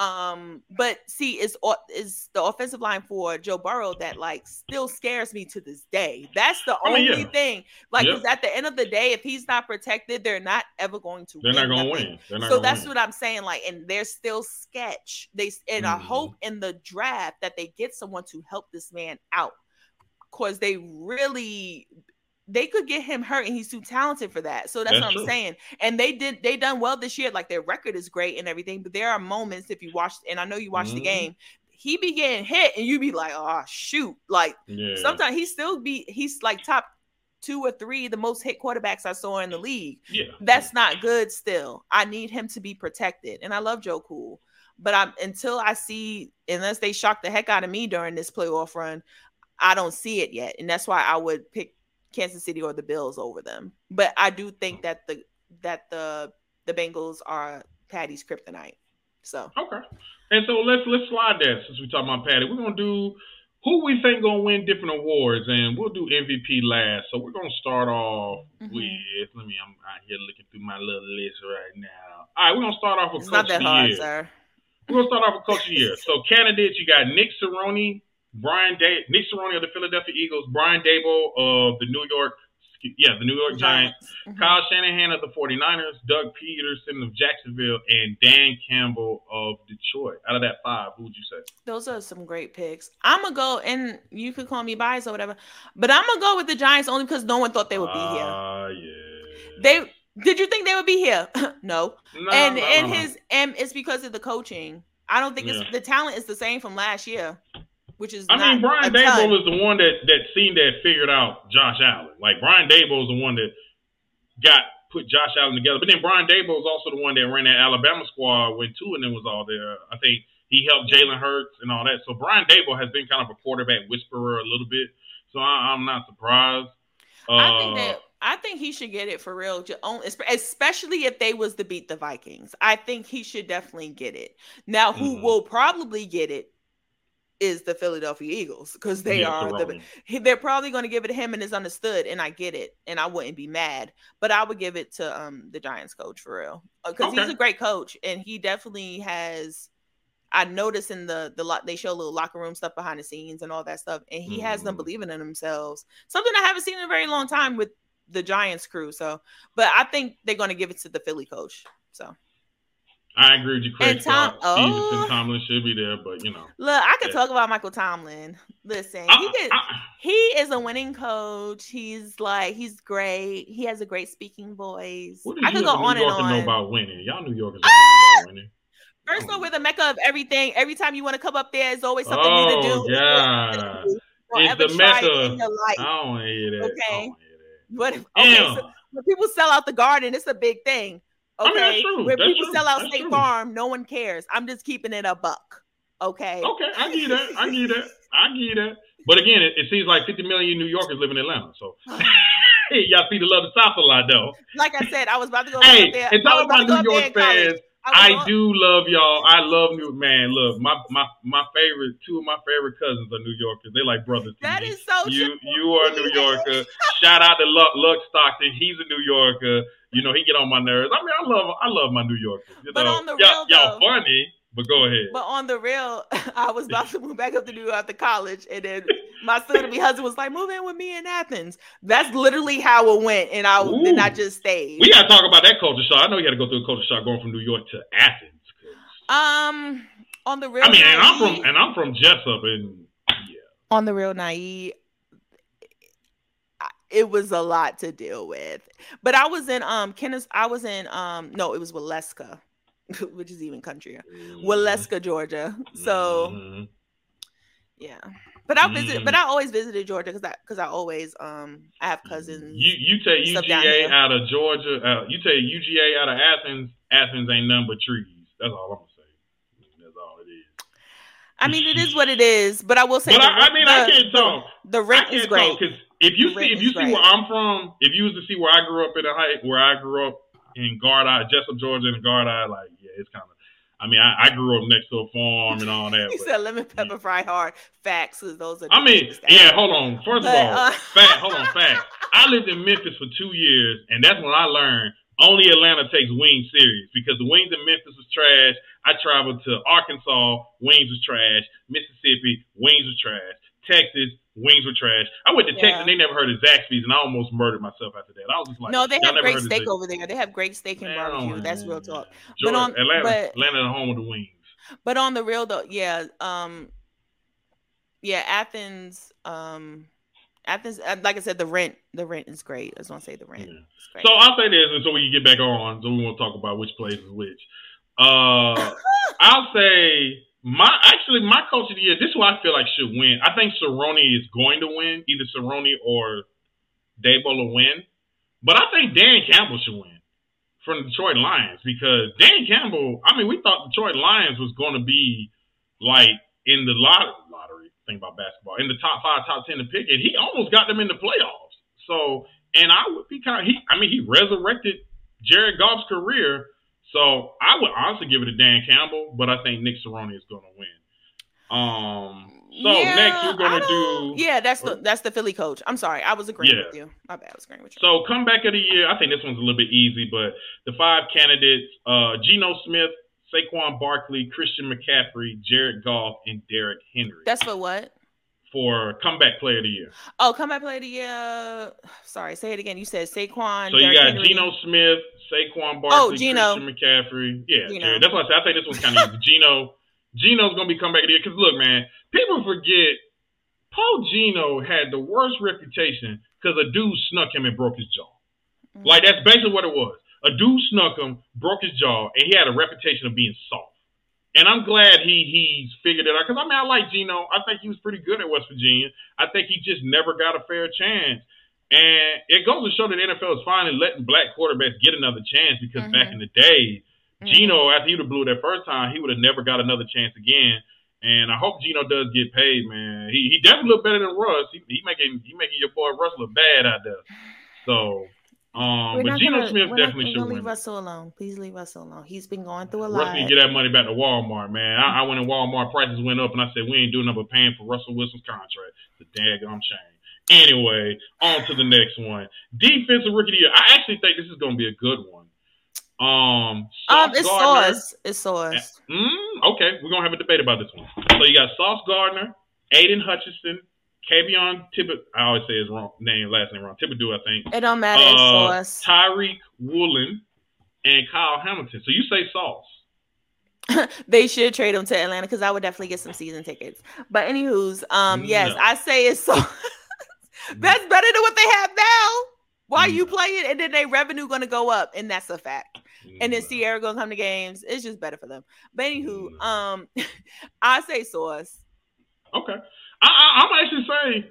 Um, but see, it's is the offensive line for Joe Burrow that like still scares me to this day. That's the I only yeah. thing. Like, Yep. at the end of the day, if he's not protected, they're not ever going to. They're not win going to win. They're not so that's win. what I'm saying. Like, and they're still sketch. They and I Mhm. hope in the draft that they get someone to help this man out, cause they really they could get him hurt, and he's too talented for that. So that's, That's what I'm true. saying. And they did they done well this year. Like their record is great and everything, but there are moments if you watch, and I know you watch the Mhm. game. He be getting hit, and you be like, "Oh shoot!" Like Yeah. sometimes he still be he's like top two or three the most hit quarterbacks I saw in the league yeah. that's not good still. I need him to be protected. And I love Joe Cool. But I'm until I see unless they shock the heck out of me during this playoff run, I don't see it yet. And that's why I would pick Kansas City or the Bills over them. But I do think that the that the the Bengals are Patty's kryptonite. So Okay. And so let's let's slide that since we talking about Patty. We're gonna do who we think gonna win different awards, and we'll do MVP last. So we're gonna start off Mhm. with. Let me. I'm out here looking through my little list right now. All right, we're gonna start off with it's Coach not that of the hard, Year. sir. We're gonna start off with Coach of Year. So candidates, you got Nick Sirianni, Brian Day, Nick Sirianni of the Philadelphia Eagles, Brian Daboll of the New York, yeah, the New York Giants. Mhm. Kyle Shanahan of the 49ers, Doug Pederson of Jacksonville, and Dan Campbell of Detroit. Out of that five, who would you say? Those are some great picks. I'm gonna go, and you could call me biased or whatever, but I'm gonna go with the Giants only because no one thought they would be here. Ah, yeah. They did you think they would be here? no. No, and no, and no. his and it's because of the coaching. I don't think Yeah. it's the talent is the same from last year, which is I mean, Brian. Daboll is the one that that seen that figured out Josh Allen. Like Brian Daboll is the one that got put Josh Allen together. But then Brian Daboll is also the one that ran that Alabama squad when two of them was all there. I think he helped Jalen Hurts and all that. So Brian Daboll has been kind of a quarterback whisperer a little bit. So I, I'm not surprised. Uh, I think that I think he should get it for real, especially if they was to beat the Vikings. I think he should definitely get it. Now, who mm-hmm. will probably get it is the Philadelphia Eagles because they yeah, are the, they're probably going to give it to him and it's understood and I get it and I wouldn't be mad but I would give it to um the Giants coach for real because uh, okay. he's a great coach and he definitely has I notice in the the lot they show little locker room stuff behind the scenes and all that stuff and he mm. has them mm-hmm. believing in themselves something I haven't seen in a very long time with the Giants crew so but I think they're going to give it to the Philly coach so I agree with you, Craig. And Tom, oh, Tomlin should be there, but you know. Look, I could yeah. talk about Michael Tomlin. Listen, he uh, could, uh, he is a winning coach. He's like he's great. He has a great speaking voice. I could go on and on. Know about winning, y'all New Yorkers ah! don't know about winning. First of all, we're the mecca of everything. Every time you want to come up there, there's always something oh, new to do. Yeah, it's the mecca. I don't want to hear that. Okay, but okay, so when people sell out the garden, it's a big thing. Okay, I mean, where that's people true. sell out that's State true. Farm, no one cares. I'm just keeping it a buck. Okay. Okay, I get that. I get that. I get that. But again, it, it seems like 50 million New Yorkers live in Atlanta. So y'all see the love of the South a lot, though. Like I said, I was about to go. hey, there. and talking about New York fans. I, I do love y'all. I love New man. Look, my my my favorite two of my favorite cousins are New Yorkers. They're like brothers. To that me. is so you true. you are a New Yorker. Shout out to Luck Luck Stockton. He's a New Yorker. You know he get on my nerves. I mean I love I love my New Yorkers. You but know, on the y'all, real, y'all though, funny. But go ahead. But on the real, I was about to move back up to New York after college, and then my soon to be husband was like, "Move in with me in Athens." That's literally how it went, and I Ooh. then I just stayed. We gotta talk about that culture shock. I know you had to go through a culture shock going from New York to Athens. Um, on the real. I mean, naive, and I'm from and I'm from Jesup, and yeah. On the real naive, it was a lot to deal with. But I was in um Kenneth. I was in um no, it was Waleska, which is even countryer. Mm-hmm. Waleska, Georgia. So. Mm-hmm. Yeah, but I visited, mm. but I always visited Georgia because I because I always um I have cousins. You you take UGA out of Georgia. Uh, you take UGA out of Athens. Athens ain't nothing but trees. That's all I'm gonna say. That's all it is. I mean, it is what it is, but I will say. But I, I, mean, the, I can't talk. The, the rent is great. Because if you see, if you see great. where I'm from, if you was to see where I grew up in a height, where I grew up in Gardai, Jesup, Georgia, and Gardai, like yeah, it's kind of. I mean, I, I, grew up next to a farm and all that. you but, said lemon pepper fry hard. Facts, those are. I mean, yeah. Hold on. First but, of all, uh, fact. Hold on, fact. I lived in Memphis for two years, and that's when I learned only Atlanta takes wings serious because the wings in Memphis was trash. I traveled to Arkansas, wings was trash. Mississippi, wings was trash. Texas, wings were trash. I went to yeah. Texas, they never heard of Zaxby's, and I almost murdered myself after that. I was just like, no, they have great steak over there. They have great steak and barbecue. That's real talk. Georgia, but on Atlanta, but, Atlanta, the home of the wings. But on the real though, yeah, um, yeah, Athens, um, Athens, uh, like I said, the rent, the rent is great. I just want to say the rent. Yeah. So I'll say this, and so we can get back on, so we want to talk about which place is which. Uh, I'll say my actually my coach of the year. This is who I feel like should win. I think Sirianni is going to win. Either Sirianni or Daboll will win. But I think Dan Campbell should win from the Detroit Lions because Dan Campbell. I mean, we thought Detroit Lions was going to be like in the lottery. Lottery thing about basketball in the top five, top ten to pick, and he almost got them in the playoffs. So, and I would be kind of he. I mean, he resurrected Jared Goff's career so I would honestly give it to Dan Campbell, but I think Nick Sirianni is going to win. Um. So yeah, next we're gonna do. Yeah, that's the that's the Philly coach. I'm sorry, I was agreeing yeah. with you. My bad, I was agreeing with you. So comeback of the year. I think this one's a little bit easy, but the five candidates: uh, Geno Smith, Saquon Barkley, Christian McCaffrey, Jared Goff, and Derek Henry. That's for what? For comeback player of the year. Oh, comeback player of the year. Sorry, say it again. You said Saquon. So you got Henry. Geno Smith, Saquon Barkley, oh, Geno. Christian McCaffrey. Yeah, that's why I said I think this one's kind of easy. Geno. Geno's gonna be comeback of the year because look, man, people forget Paul Geno had the worst reputation because a dude snuck him and broke his jaw. Mm-hmm. Like that's basically what it was. A dude snuck him, broke his jaw, and he had a reputation of being soft. And I'm glad he he's figured it out because I mean I like Geno. I think he was pretty good at West Virginia. I think he just never got a fair chance. And it goes to show that the NFL is finally letting black quarterbacks get another chance because mm-hmm. back in the day, mm-hmm. Geno after he would have blew that first time, he would have never got another chance again. And I hope Geno does get paid, man. He he definitely look better than Russ. He, he making he making your boy Russ look bad out there. So um, but Geno Smith definitely should leave win. Russell alone. Please leave Russell alone. He's been going through a lot. Need to get that money back to Walmart, man. I, I went in Walmart, prices went up, and I said we ain't doing nothing but paying for Russell Wilson's contract. A daggum shame. Anyway, on to the next one. Defensive rookie of the year. I actually think this is going to be a good one. Um, um, it's Gardner. Sauce. It's Sauce. Mm, okay, we're gonna have a debate about this one. So you got Sauce Gardner, Aidan Hutchinson, Kayvon Tibbet. I always say his wrong name, last name wrong. Thibodeaux, I think. It don't matter. Uh, Sauce. Tariq Woolen and Kyle Hamilton. So you say Sauce. they should trade him to Atlanta because I would definitely get some season tickets. But anywho's, um, yes, no. I say it's so. that's better than what they have now. Why you playing? and then their revenue gonna go up, and that's a fact. And then Sierra gonna come to games. It's just better for them. But anywho, um, I say Sauce. Okay. I, am actually saying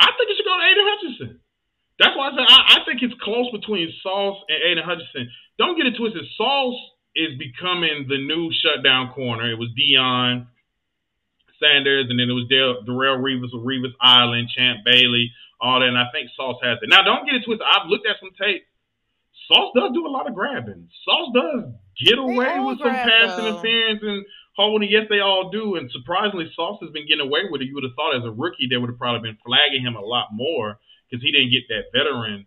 I think it should go to Aidan Hutchinson. That's why I say I, I think it's close between Sauce and Aidan Hutchinson. Don't get it twisted. Sauce is becoming the new shutdown corner. It was Deion Sanders, and then it was Dale, Darrelle Revis with Revis Island, Champ Bailey, all that. And I think Sauce has it. Now, don't get it twisted. I've looked at some tape. Sauce does do a lot of grabbing. Sauce does get away with some pass interference and holding. Yes, they all do. And surprisingly, Sauce has been getting away with it. You would have thought as a rookie they would have probably been flagging him a lot more because he didn't get that veteran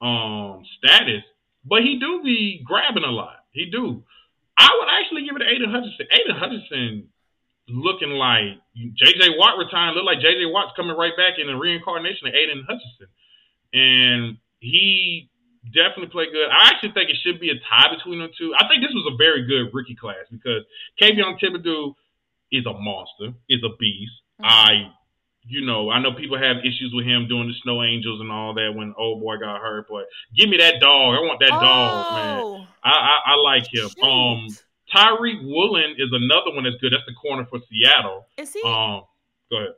um, status. But he do be grabbing a lot. He do. I would actually give it to Aidan Hutchinson. Aidan Hutchinson looking like J.J. Watt retiring, look like J.J. Watt's coming right back in the reincarnation of Aidan Hutchinson. And he definitely play good. I actually think it should be a tie between the two. I think this was a very good rookie class because Kayvon Thibodeaux is a monster, is a beast. Mm-hmm. I, you know, I know people have issues with him doing the Snow Angels and all that when old boy got hurt, but give me that dog. I want that oh, dog, man. I, I, I like him. Shoot. Um, Tariq Woolen is another one that's good. That's the corner for Seattle. Is he? Um, go ahead.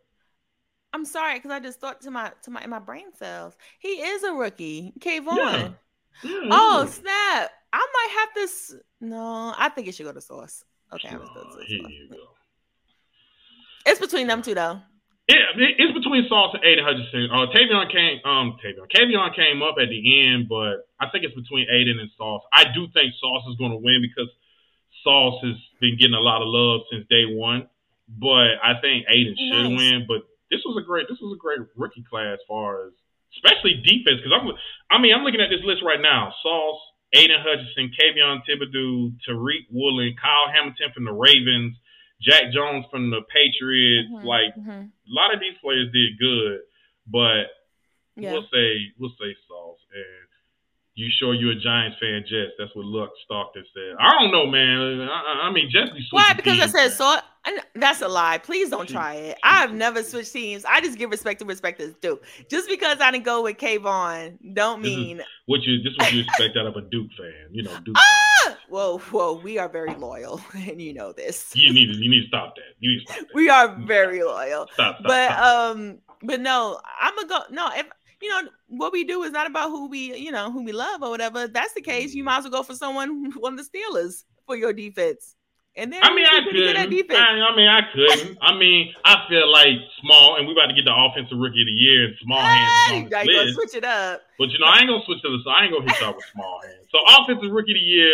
I'm sorry because I just thought to my to my my brain cells. He is a rookie, Kayvon. Yeah. Oh snap! I might have this. No, I think it should go to Sauce. Okay, oh, here you go. It's between them two though. Yeah, it's between Sauce and Aidan Hutchinson. Uh, Tavion came, um, Tavion, Tavion came up at the end, but I think it's between Aidan and Sauce. I do think Sauce is going to win because Sauce has been getting a lot of love since day one, but I think Aidan should win. But this was a great this was a great rookie class as far as especially defense because I'm I mean I'm looking at this list right now. Sauce, Aidan Hutchinson, Kayvon Thibodeaux, Tariq Woolen, Kyle Hamilton from the Ravens, Jack Jones from the Patriots. Mm-hmm, like mm-hmm. a lot of these players did good, but yeah. we'll say we'll say Sauce and you sure you're a Giants fan, Jess? That's what Luck Stockton said. I don't know, man. I, I mean, Jess be Why? Because teams, I said so. That's a lie. Please don't try it. I've never switched teams. I just give respect to respect is due. Just because I didn't go with Kayvon, don't mean what you. This what you expect out of a Duke fan. You know, Duke. Ah! Whoa, whoa. We are very loyal, and you know this. You need to. You need to stop that. You need to stop that. We are very loyal. Stop. stop but stop. um, but no, I'm gonna go. No, if you know what we do is not about who we you know who we love or whatever. If that's the case, you mm-hmm. might as well go for someone one of the Steelers for your defense. And then I mean, I could. I, I, mean, I couldn't. I mean, I feel like small, and we about to get the offensive rookie of the year, and small hey, hands is on the list. switch it up. But you know, I ain't gonna switch to the. I ain't gonna hit y'all with small hands. So offensive rookie of the year,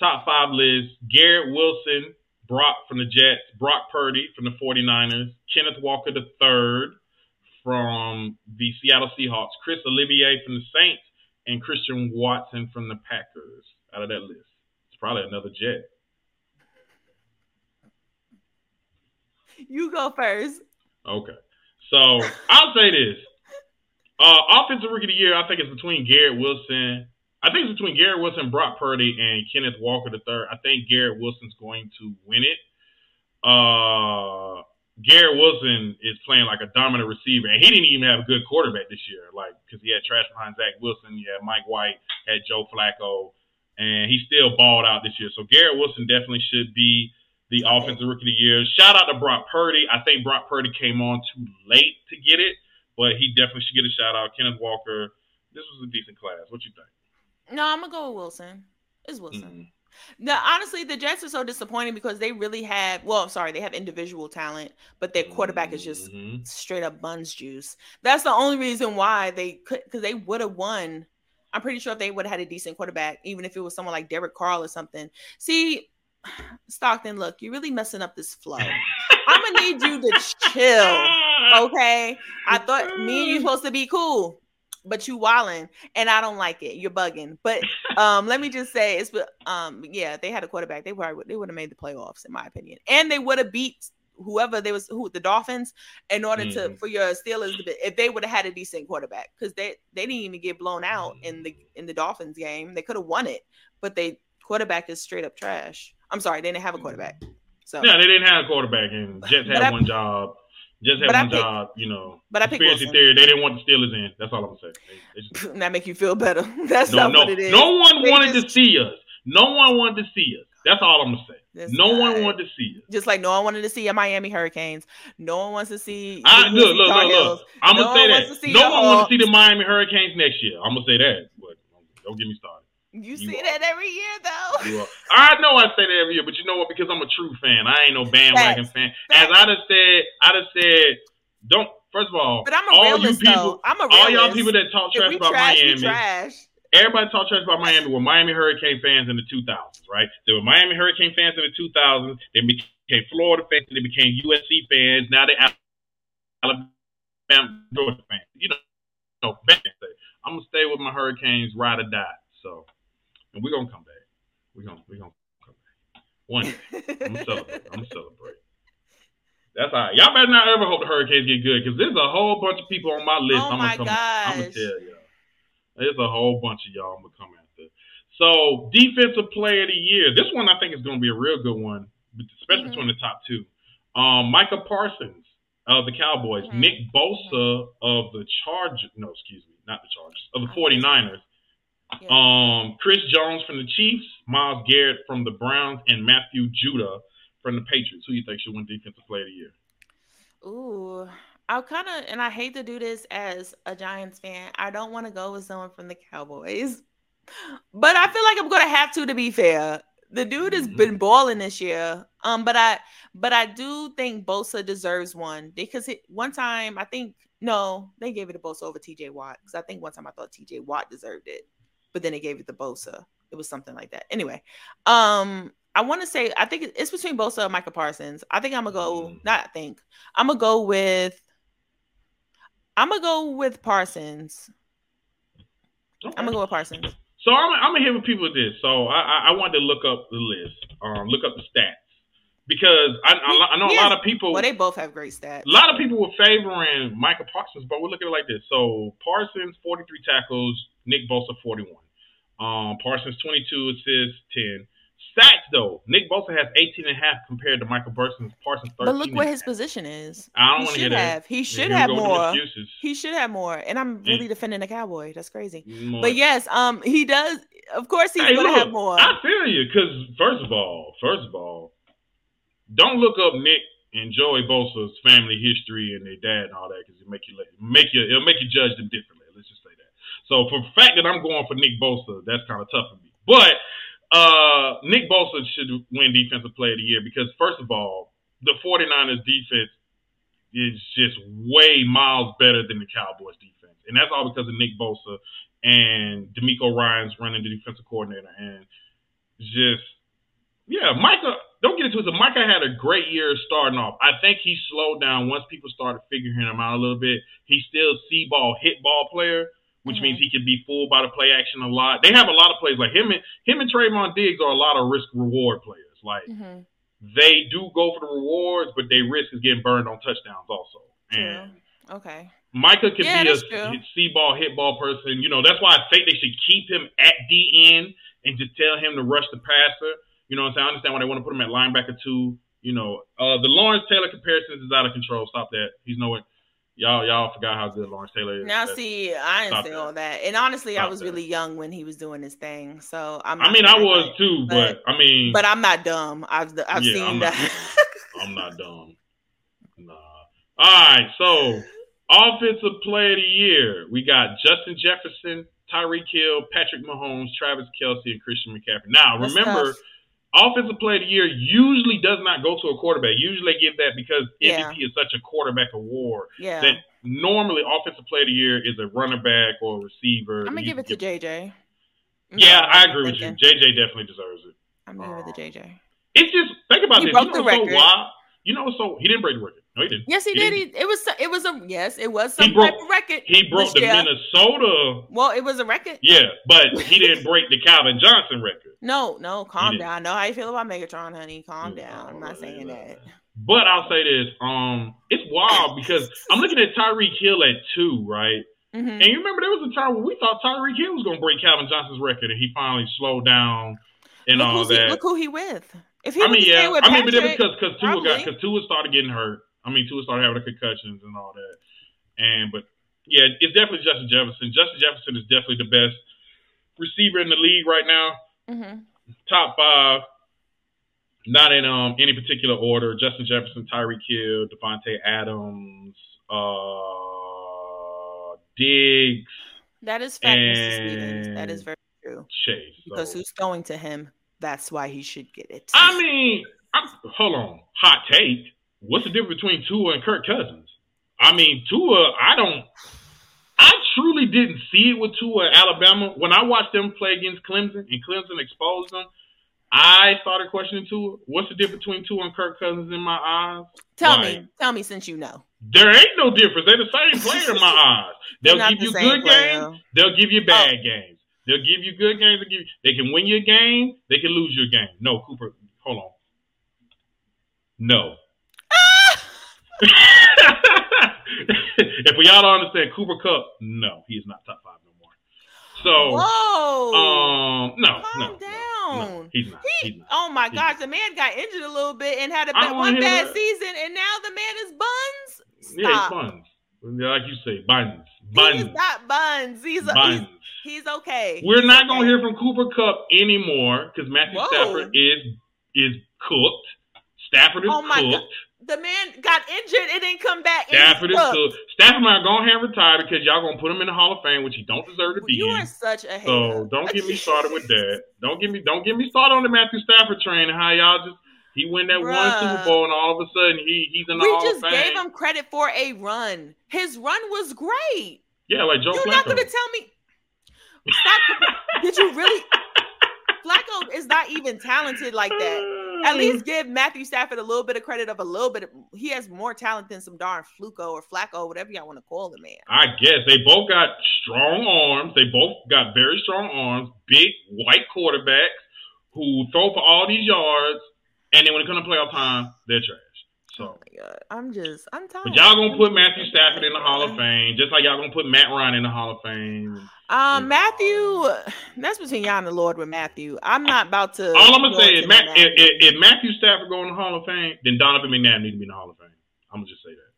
top five list: Garrett Wilson, Brock from the Jets, Brock Purdy from the 49ers, Kenneth Walker the third, from the Seattle Seahawks, Chris Olave from the Saints, and Christian Watson from the Packers out of that list. It's probably another Jet. You go first. Okay. So I'll say this. Uh, offensive rookie of the year, I think it's between Garrett Wilson. I think it's between Garrett Wilson, Brock Purdy, and Kenneth Walker the third. I think Garrett Wilson's going to win it. Uh, Garrett Wilson is playing like a dominant receiver, and he didn't even have a good quarterback this year, like because he had trash behind Zach Wilson, he had Mike White, had Joe Flacco, and he still balled out this year. So Garrett Wilson definitely should be the offensive rookie of the year. Shout out to Brock Purdy. I think Brock Purdy came on too late to get it, but he definitely should get a shout out. Kenneth Walker, this was a decent class. What you think? No, I'm gonna go with Wilson. It's Wilson. Mm-hmm. No, honestly, the Jets are so disappointing because they really have. Well, I'm sorry, they have individual talent, but their quarterback is just mm-hmm. straight up buns juice. That's the only reason why they could, because they would have won I'm pretty sure if they would have had a decent quarterback, even if it was someone like Derek Carr or something. See, Stockton, look, you're really messing up this flow. I'm gonna need you to chill. Okay. I thought me and you supposed to be cool, but you walling and I don't like it. You're bugging. But um, let me just say it's um yeah, they had a quarterback. They probably they would have made the playoffs, in my opinion. And they would have beat whoever they was who the Dolphins in order mm-hmm. to for your Steelers if they would have had a decent quarterback because they they didn't even get blown out in the in the Dolphins game they could have won it but they quarterback is straight up trash I'm sorry they didn't have a quarterback so yeah they didn't have a quarterback and Jets had I, one job just had one job you know but I conspiracy theory they didn't want the Steelers in that's all I'm gonna say they, they just, that make you feel better that's no, not no, what it is no one they wanted just, to see us no one wanted to see us that's all I'm gonna say. No guy. one wanted to see us. Just like no one wanted to see a Miami Hurricanes. No one wants to see. I, look, look, look, look. I'm gonna say that. No one wants to see the Miami Hurricanes next year. I'm gonna say that, but don't get me started. You, you see are. that every year, though. I know I say that every year, but you know what? Because I'm a true fan. I ain't no bandwagon fan. As I just said, I just said, don't. First of all, but I'm a all realist, you people, though. I'm a realist. all y'all people that talk trash about trash, Miami, trash everybody talked trash about Miami were Miami Hurricane fans in the 2000s, right? They were Miami Hurricane fans in the 2000s. They became Florida fans. They became USC fans. Now they Alabama, Georgia fans. You know, no, I'm gonna stay with my Hurricanes, ride or die. So, and we're gonna come back. We're gonna we're gonna come back one day. I'm gonna celebrate. I'm gonna celebrate. That's all right. Y'all better not ever hope the Hurricanes get good because there's a whole bunch of people on my list. Oh I'm my gonna come. Gosh. I'm gonna tell you. There's a whole bunch of y'all I'm gonna come after. So defensive player of the year. This one I think is gonna be a real good one, especially mm-hmm. between the top two. Um, Micah Parsons of the Cowboys, mm-hmm. Nick Bosa of the Chargers. No, excuse me, not the Chargers of the 49ers. Yeah. Um, Chris Jones from the Chiefs, Myles Garrett from the Browns, and Matthew Judon from the Patriots. Who do you think should win Defensive Player of the Year? Ooh, I'll kind of, and I hate to do this as a Giants fan. I don't want to go with someone from the Cowboys, but I feel like I'm gonna have to. To be fair, the dude has mm-hmm. been balling this year. Um, but I, but I do think Bosa deserves one because it, one time I think no, they gave it to Bosa over T.J. Watt because I think one time I thought T.J. Watt deserved it, but then they gave it to Bosa. It was something like that. Anyway, um, I want to say I think it's between Bosa and Micah Parsons. I think I'm gonna go. Mm. Not think I'm gonna go with I'm gonna go with Parsons. Okay. I'm gonna go with Parsons. So I'm, I'm gonna hit with people with this. So I, I, I wanted to look up the list, um, look up the stats because I, I, I know a lot of people. Well, they both have great stats. A lot of people were favoring Micah Parsons, but we're looking at it like this. So Parsons 43 tackles, Nick Bosa 41. Um, Parsons 22 assists, 10. Sacks though, Nick Bosa has 18 and a half compared to Micah Parsons. Parsons 13. But look what his position is. I don't want to hear have. that. He should have more. He should have more. And I'm really defending the Cowboy. That's crazy. More. But yes, um, he does. Of course, he's hey, gonna look, have more. I feel you because first of all, first of all, don't look up Nick and Joey Bosa's family history and their dad and all that because it make you make you it'll make you judge them differently. Let's just say that. So for the fact that I'm going for Nick Bosa, that's kind of tough for me. But uh, Nick Bosa should win Defensive Player of the Year because, first of all, the 49ers defense is just way miles better than the Cowboys defense. And that's all because of Nick Bosa and DeMeco Ryans running the defensive coordinator. And just, yeah, Micah, don't get into it. Micah had a great year starting off. I think he slowed down once people started figuring him out a little bit. He's still C ball, hit ball player, which mm-hmm. means he can be fooled by the play action a lot. They have a lot of plays like him and him and Trevon Diggs are a lot of risk reward players. Like mm-hmm. they do go for the rewards, but they risk is getting burned on touchdowns also. And okay. Micah can yeah, be a C ball, hit ball person. You know, that's why I think they should keep him at DN and just tell him to rush the passer. You know what I'm saying? I understand why they want to put him at linebacker too. You know, uh, the Lawrence Taylor comparisons is out of control. Stop that. He's nowhere y'all y'all forgot how good Lawrence Taylor is. Now, see, I didn't say all that, and honestly, Stop I was that. really young when he was doing his thing. So I'm. I mean, I was too, but, but, I mean, but I'm not dumb. I've I've yeah, seen I'm that. Not, I'm not dumb. Nah. All right, so offensive player of the year, we got Justin Jefferson, Tyreek Hill, Patrick Mahomes, Travis Kelce, and Christian McCaffrey. Now, remember. Offensive player of the year usually does not go to a quarterback. Usually they give that because Yeah. MVP is such a quarterback award Yeah. that normally offensive player of the year is a running back or a receiver. I'm gonna You give it to JJ. Yeah, I agree with you. JJ definitely deserves it. I'm gonna give it to um, JJ. It's just think about He this. broke you know the what's so record. wild? You know so he didn't break the record. No, he didn't. Yes, he, He did. He, it was it was a yes, it was some broke- type of record. He broke the year. Minnesota. Well, it was a record. Yeah, but he didn't break the Calvin Johnson record. No, no, calm down. Know how you feel about Megatron, honey. Calm Yeah, down. I'm not saying yeah. that. But I'll say this: um, it's wild because I'm looking at Tyreek Hill at two, right? hmm And you remember there was a time when we thought Tyreek Hill was going to break Calvin Johnson's record, and he finally slowed down and Look, all who's he, that. look who he with. If he I mean, yeah. with I mean, but because because Tua got because Tua started getting hurt. I mean, Tua started having the concussions and all that. And but yeah, it's definitely Justin Jefferson. Justin Jefferson is definitely the best receiver in the league right now. Mhm. Top five. Not in um any particular order. Justin Jefferson, Tyreek Hill, Davante Adams, uh, Diggs, that is fact. That is very true. Chase. Because So- who's going to him? That's why he should get it. I mean, I'm, hold on. Hot take. What's the difference between Tua and Kirk Cousins? I mean, Tua, I don't. I truly didn't see it with Tua at Alabama. When I watched them play against Clemson and Clemson exposed them, I started questioning Tua. What's the difference between Tua and Kirk Cousins in my eyes? tell like- me, tell me, since you know. There ain't no difference. They're the same player in my eyes. They'll give you good player. games. They'll give you bad games. They'll give you good games. They, give you, they can win you a game. They can lose you a game. No, Cooper, hold on. No. If we all don't understand Cooper Kupp, no, he is not top five no more. So, Whoa! um, no, Calm no, no, down. no, he's not. He- He's not. oh my He- gosh, the man got injured a little bit and had a bad, one bad that. season, and now the man is buns. Yeah, it's buns. Like you say, buns, He's not buns. He's buns. he's, he's okay. We're He's not gonna hear from Cooper Kupp anymore because Matthew Whoa. Stafford is is cooked. Stafford is Oh my God. The man got injured and didn't come back. Stafford is cooked. Stafford might go ahead and retire because y'all gonna put him in the Hall of Fame, which he don't deserve to be You in. are such a hater. So don't get me started with that. Don't get me don't get me started on the Matthew Stafford train and how y'all just he win that one Super Bowl and all of a sudden he he's in the We Hall of Fame. We just gave him credit for a run. His run was great. yeah, like Joe You're Flacco. not going to tell me. Stop. Did you really? Flacco is not even talented like that. At least give Matthew Stafford a little bit of credit of a little bit. Of, he has more talent than some darn Fluco or Flacco, whatever y'all want to call the man. I guess they both got strong arms. They both got very strong arms. Big white quarterbacks who throw for all these yards, and then when it comes to playoff time, they're trash. Oh So, god, I'm just, I'm tired. but y'all gonna put Matthew Stafford in the Hall of Fame, just like y'all gonna put Matt Ryan in the Hall of Fame. Um, Matthew, that's between y'all and the Lord with Matthew. I'm not about to. All I'm gonna say is, Matt, if, Matthew. if, if Matthew Stafford go in the Hall of Fame, then Donovan McNabb need to be in the Hall of Fame. I'm gonna just say that.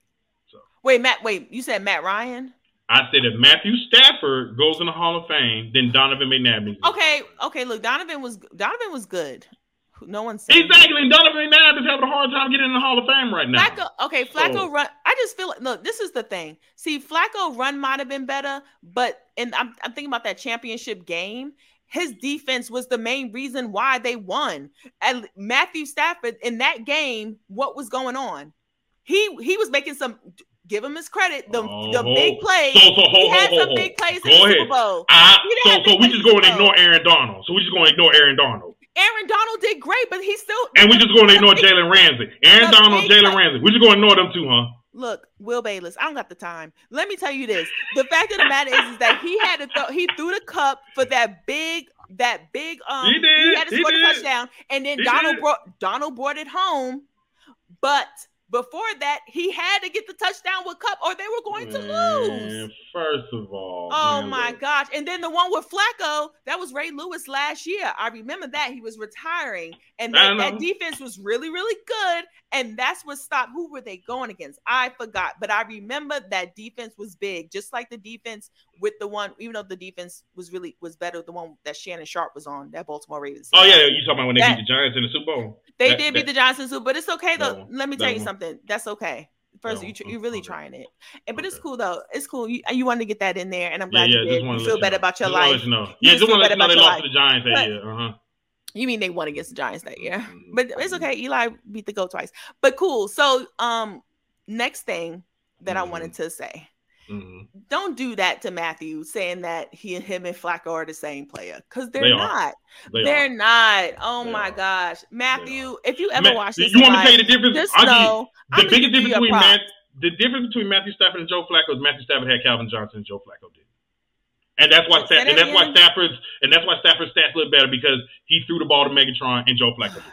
So wait, Matt, wait, you said Matt Ryan? I said if Matthew Stafford goes in the Hall of Fame, then Donovan McNabb needs. To be Okay, Hall of Fame. okay. Look, Donovan was Donovan was good. No one's Exactly. And Donovan McNabb is having a hard time getting in the Hall of Fame right now. Flacco, okay, Flacco So- run. I just feel like look, this is the thing. See, Flacco run might have been better, but and I'm, I'm thinking about that championship game. His defense was the main reason why they won. And Matthew Stafford in that game, what was going on? He he was making some. Give him his credit. The the Oh, big plays. So, so, he had some big plays Go in the ahead. Super Bowl. I, so, so we just in the going to ignore Aaron Donald. So we just going to ignore Aaron Donald. Aaron Donald did great, but he still And we're just going to ignore Jalen Ramsey. Aaron The Donald, Jalen Ramsey. We're just going to ignore them too, huh? Look, Will Bayless, I don't got the time. Let me tell you this: the fact of the matter is, is that he had to throw, he threw the cup for that big, that big. Um, He did, had to he score the did. touchdown, and then He Donald did. brought Donald brought it home. But before that, he had to get the touchdown with Kupp, or they were going to lose. First of all. Oh man, my look. gosh. And then the one with Flacco, that was Ray Lewis last year. I remember that. He was retiring. And that, that defense was really, really good. And that's what stopped. Who were they going against? I forgot. But I remember that defense was big, just like the defense with the one, even though the defense was really was better, the one that Shannon Sharpe was on, that Baltimore Ravens. Oh, yeah. You talking about when they That- beat the Giants in the Super Bowl? They that- did beat that- the Johnson Super, Bowl, but it's okay though. One. Let me tell you one. something. That's okay. First, That you tr- you really Okay. trying it, and but it's cool though. It's cool. You, you wanted to get that in there, and I'm glad yeah. you did. You feel better about your Just life. you know. Yeah, just just want to let you know they lost to the Giants that But- year. Uh huh. You mean they won against the Giants that year? But it's okay. Eli beat the goat twice. But cool. So um next thing that I wanted to say. Mhm. Don't do that to Matthew, saying that he and him and Flacco are the same player. Because they're They not. They They're are. not. Oh They my are. gosh. Matthew, if you ever Man, watch this, you want me to tell you the difference? just I'll give you- know the I'm biggest difference between. Matt, the difference between Matthew Stafford and Joe Flacco is Matthew Stafford had Calvin Johnson and Joe Flacco did. And that's why and that's why? Stafford's and that's why Stafford's stats look better because he threw the ball to Megatron and Joe Flacco did.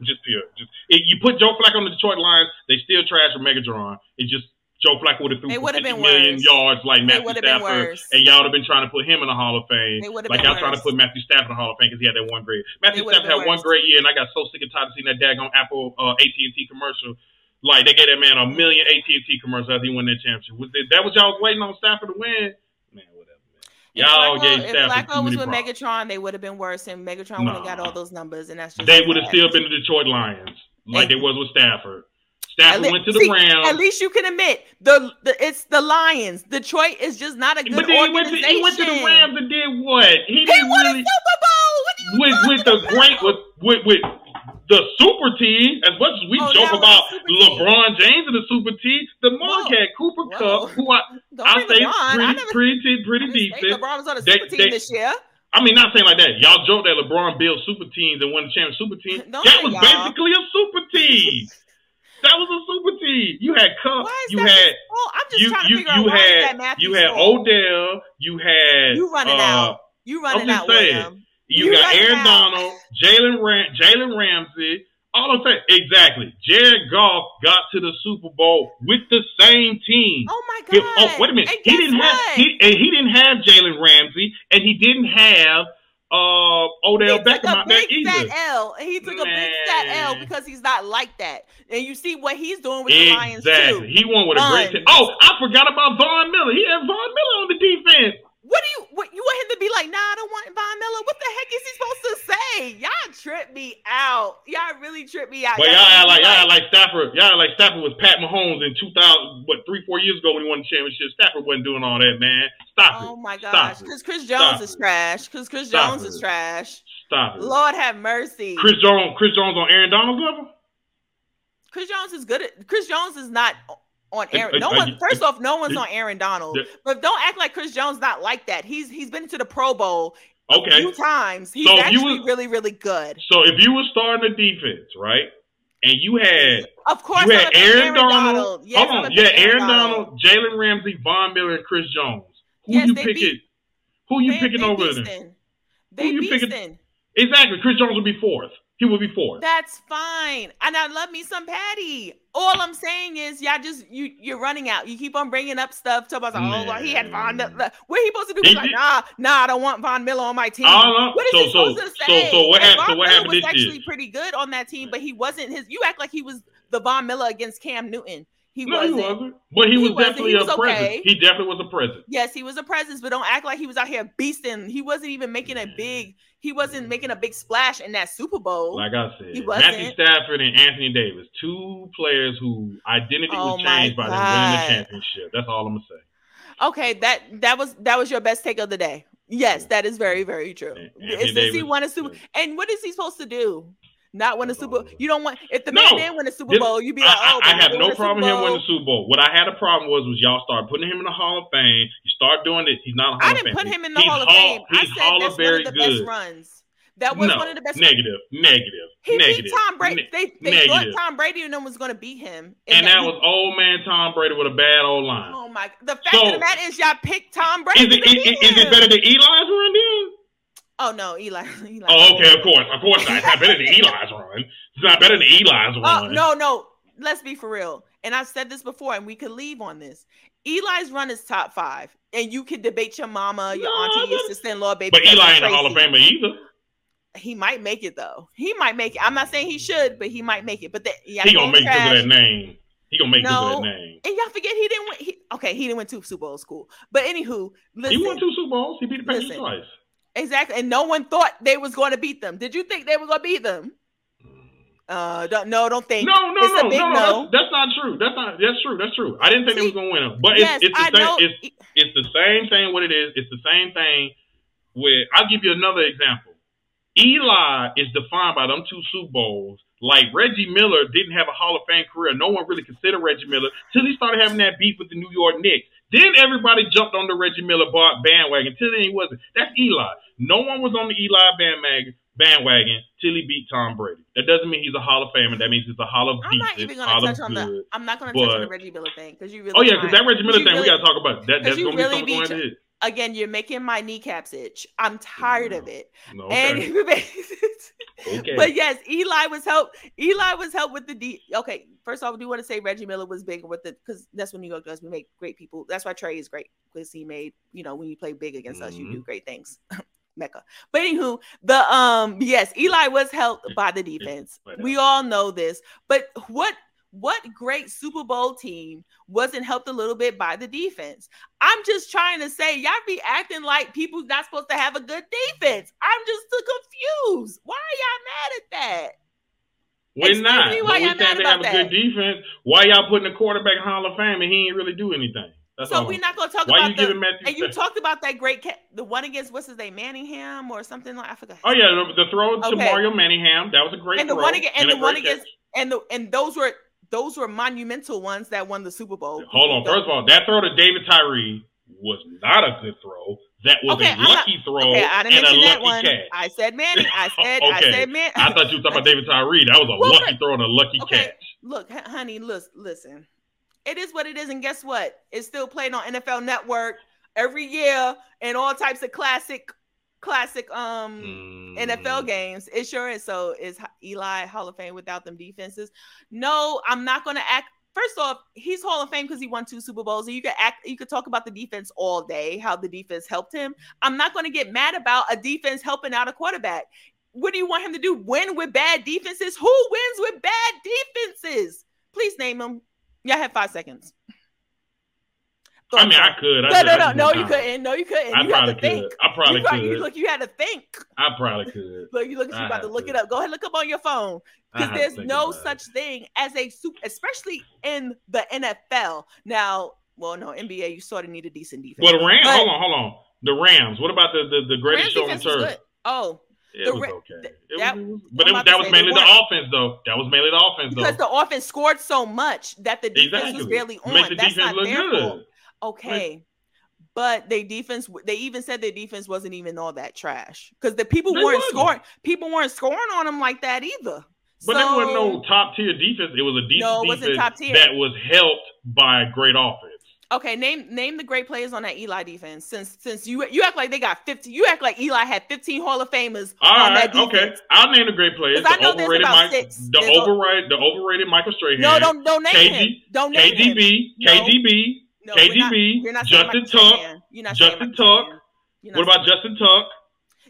Just pure. Just you put Joe Flacco on the Detroit Lions, they still trash with Megatron. It's just Joe Flacco would have threw for would've 50 been million worse. yards like Matthew Stafford, worse. and y'all would have been trying to put him in the Hall of Fame. Like y'all trying to put Matthew Stafford in the Hall of Fame because he had that one great. Matthew Stafford had been one great year, and I got so sick and tired of seeing that daggone Apple uh, AT and T commercial. Like they gave that man a million AT and T commercials after he won that championship. Was it, that was y'all was waiting on Stafford to win? Man, whatever. Man. If Y'all Flacco- gave if Stafford Flacco was with props. Megatron, they would have been worse, and Megatron would have got all those numbers, and that's just They would have still been the Detroit Lions, like it was with Stafford. At Stafford le- went to the see, Rams. At least you can admit the, the it's the Lions. Detroit is just not a good But then he went, to, organization. he went to the Rams and did what? He He didn't won really a Super Bowl. What you with with the talking great with with with the super team. As much as we Oh, joke about the super team. LeBron James and the super team, the Monk had Cooper Whoa. Kupp, who I I say LeBron. I pretty never pretty pretty decent. LeBron was on a They- super team they- this year. I mean, not saying like that. Y'all joke that LeBron built super teams and won the championship super team. Don't that was y'all. basically a super team. that was a super team. You had Kupp. You that? had oh, I'm just you trying to you figure you out that had Matthew's you had fault? Odell. You had You running uh, out. You running out, saying. You, You got Aaron out. Donald, Jalen Ram- Jalen Ramsey. All I'm saying, exactly. Jared Goff got to the Super Bowl with the same team. Oh my god! oh, wait a minute. He didn't have he, and he didn't have Jalen Ramsey, and he didn't have uh Odell he Beckham out there either. fat L, he took a big fat L because he's not like that. And you see what he's doing with the Lions too. He won with a great team. Oh, I forgot about Von Miller. He had Von Miller on the defense. What do you? What you want him to be like? Nah, I don't want Von Miller. What the heck is he supposed to say? Y'all trip me out. Y'all really trip me out. But y'all Y'all make like y'all like Stafford. Y'all like Stafford was Pat Mahomes in two thousand, what three, four years ago when he won the championship. Stafford wasn't doing all that, man. Stop Oh it. Oh my Stop gosh, because Chris Stop Jones is it. trash. Because Chris Stop Jones is trash. Stop it. Lord have mercy. Chris Jones. Chris Jones on Aaron Donald's level. Chris Jones is good at Chris Jones is not on Aaron. No one first off, no one's on Aaron Donald. But don't act like Chris Jones not like that. He's he's been to the Pro Bowl a Okay. few times. He's So actually was- really, really good. So if you were starting the defense, right, and you had Of course, you had a big Aaron, Donald, Yes, hold on, yeah, Aaron Donald, Jalen Ramsey, Von Miller, and Chris Jones. Who Yes, you picking? beat- who you They- picking they over them? beastin'. They you picking- Exactly. Chris Jones would be fourth. He would be fourth. That's fine. And I love me some Patty. All I'm saying is, y'all just you you're running out. You keep on bringing up stuff. Talking about oh, well, he had Von Miller. What he supposed to do? He's like, nah, nah, I don't want Von Miller on my team. I'm- What is so- he so- supposed to so- say? so what And hap- so Von what Miller happened was actually year? pretty good on that team, but he wasn't his. You act like he was the Von Miller against Cam Newton. He no, wasn't. he wasn't. But he, He was wasn't. definitely He was a presence. He definitely was a presence. Yes, he was a presence, but don't act like he was out here beasting. He wasn't even making a big. He wasn't making a big splash in that Super Bowl. Like I said, He wasn't. Matthew Stafford and Anthony Davis, two players who identity Oh was changed by them winning the championship. That's all I'm gonna say. Okay, that that was that was your best take of the day. Yes, that is very very true. Is he won a Super? And what is he supposed to do? Not win a Super. Bowl. You don't want if the No. man didn't win a Super Bowl, you'd be like, oh, I but have no problem him winning the Super Bowl. What I had a problem was was y'all start putting him in the Hall of Fame. You start doing it. He's not I didn't put him in the He's Hall of Fame. I said Hall that's one of the good. best runs. That was no, one of the best. negative, negative, He negative. beat Tom Brady. they they negative. thought Tom Brady and them was going to beat him, and that he- was old man Tom Brady with a bad old line. Oh my! The fact So- of the matter is, y'all picked Tom Brady. Is it, is, it better than Eli's run then? Oh no, Eli. Eli. Oh, okay, of course, of course not. It's not better than Eli's run. It's not better than Eli's Oh run. no, no. Let's be for real. And I've said this before, and we could leave on this. Eli's run is top five, and you can debate your mama, your No, auntie, your sister-in-law, baby. But Eli ain't a Hall of Famer either. He might make it though. He might make it. I'm not saying he should, but he might make it. But the, yeah, He gonna make it because of that name. He gonna make No. that name. And y'all forget he didn't win. He, okay, he didn't win two Super Bowls. Cool. But anywho, listen. He won two Super Bowls. He beat the Patriots twice. Exactly. And no one thought they was going to beat them. Did you think they were going to beat them? Uh, don't no, don't think. No, no, It's no, no, no. That's, that's not true. That's not. That's true. That's true. I didn't think they was gonna win them, but yes, it's, it's the I same. know. It's it's the same thing. What it is, it's the same thing. With I'll give you another example. Eli is defined by them two Super Bowls. Like Reggie Miller didn't have a Hall of Fame career. No one really considered Reggie Miller till he started having that beef with the New York Knicks. Then everybody jumped on the Reggie Miller bandwagon. Till then he wasn't. That's Eli. No one was on the Eli bandwagon bandwagon till he beat Tom Brady. That doesn't mean he's a Hall of Famer. That means he's a Hall of I'm not even going to touch on the. I'm not going to touch on the Reggie Miller thing because you really. Oh yeah, because that Reggie Miller thing really, we got to talk about. That, that's going to really be something going again, you're making my kneecaps itch. I'm tired no. of it. No, okay. And okay. But yes, Eli was help. Eli was help with the D. Okay, first off, I do want to say Reggie Miller was big with it because that's what New York does. We make great people. That's why Trae is great because he made you know when you play big against mm-hmm. us, you do mm-hmm. great things. Mecca. But anywho, the um yes, Eli was helped by the defense. We all know this. But what what great Super Bowl team wasn't helped a little bit by the defense? I'm just trying to say, y'all be acting like people not supposed to have a good defense. I'm just so confused. Why are y'all mad at that? We're Explain not. Why y'all we saying they have a good defense. Why y'all putting a quarterback in Hall of Fame and he ain't really do anything? That's so we're not going to talk Why about you the, giving Matthew and you talked about that great ca- the one against what's his name Manningham or something like I forgot. Oh yeah, the, the throw okay. to Mario Manningham that was a great and the throw one against and, and the one against and the and those were those were monumental ones that won the Super Bowl. Hold on, first of all, that throw to David Tyree was not a good throw. That was okay, a lucky not, throw okay, I didn't and a lucky one. catch. I said Manny. I said okay. I said man. I thought you were talking about David Tyree. That was a well, lucky throw and a lucky okay. catch. Look, honey, listen, listen. It is what it is, and guess what? It's still played on NFL Network every year and all types of classic classic um mm. NFL games. It sure is. So is Eli Hall of Fame without them defenses? No, I'm not going to act. First off, he's Hall of Fame because he won two Super Bowls, and you could act. You could talk about the defense all day, how the defense helped him. I'm not going to get mad about a defense helping out a quarterback. What do you want him to do? Win with bad defenses? Who wins with bad defenses? Please name them. Y'all have five seconds. I mean, I could. I no, no, no, no, you couldn't. No, you couldn't. I you probably to think. I probably you could. You, look, you had to think. I probably could. look, you look. You about to look it up. Go ahead, look up on your phone because there's no such it. thing as a super, especially in the NFL. Now, well, no, NBA, you sort of need a decent defense. Well, the Rams. But, hold on, hold on. The Rams. What about the the, the greatest show on turf? Oh, it was okay. It that, was, but it, that was mainly the, the offense, though. That was mainly the offense, though. Because the offense scored so much that the defense exactly. was barely on. Make the That's defense look good. Fault. Okay, but they defense they even said their defense wasn't even all that trash because the people weren't wasn't. scoring people weren't scoring on them like that either but so, there wasn't no top tier defense it was a decent no, defense that was helped by a great offense okay name name the great players on that eli defense since since you you act like they got 50 you act like eli had 15 hall of famers all right okay i'll name the great players the I know overrated Mike, six. the overrated the overrated michael strahan no don't don't name KG, him don't name kdb him. kdb no, KDB, not, not Justin Tuck, Justin Tuck. What about Justin Tuck?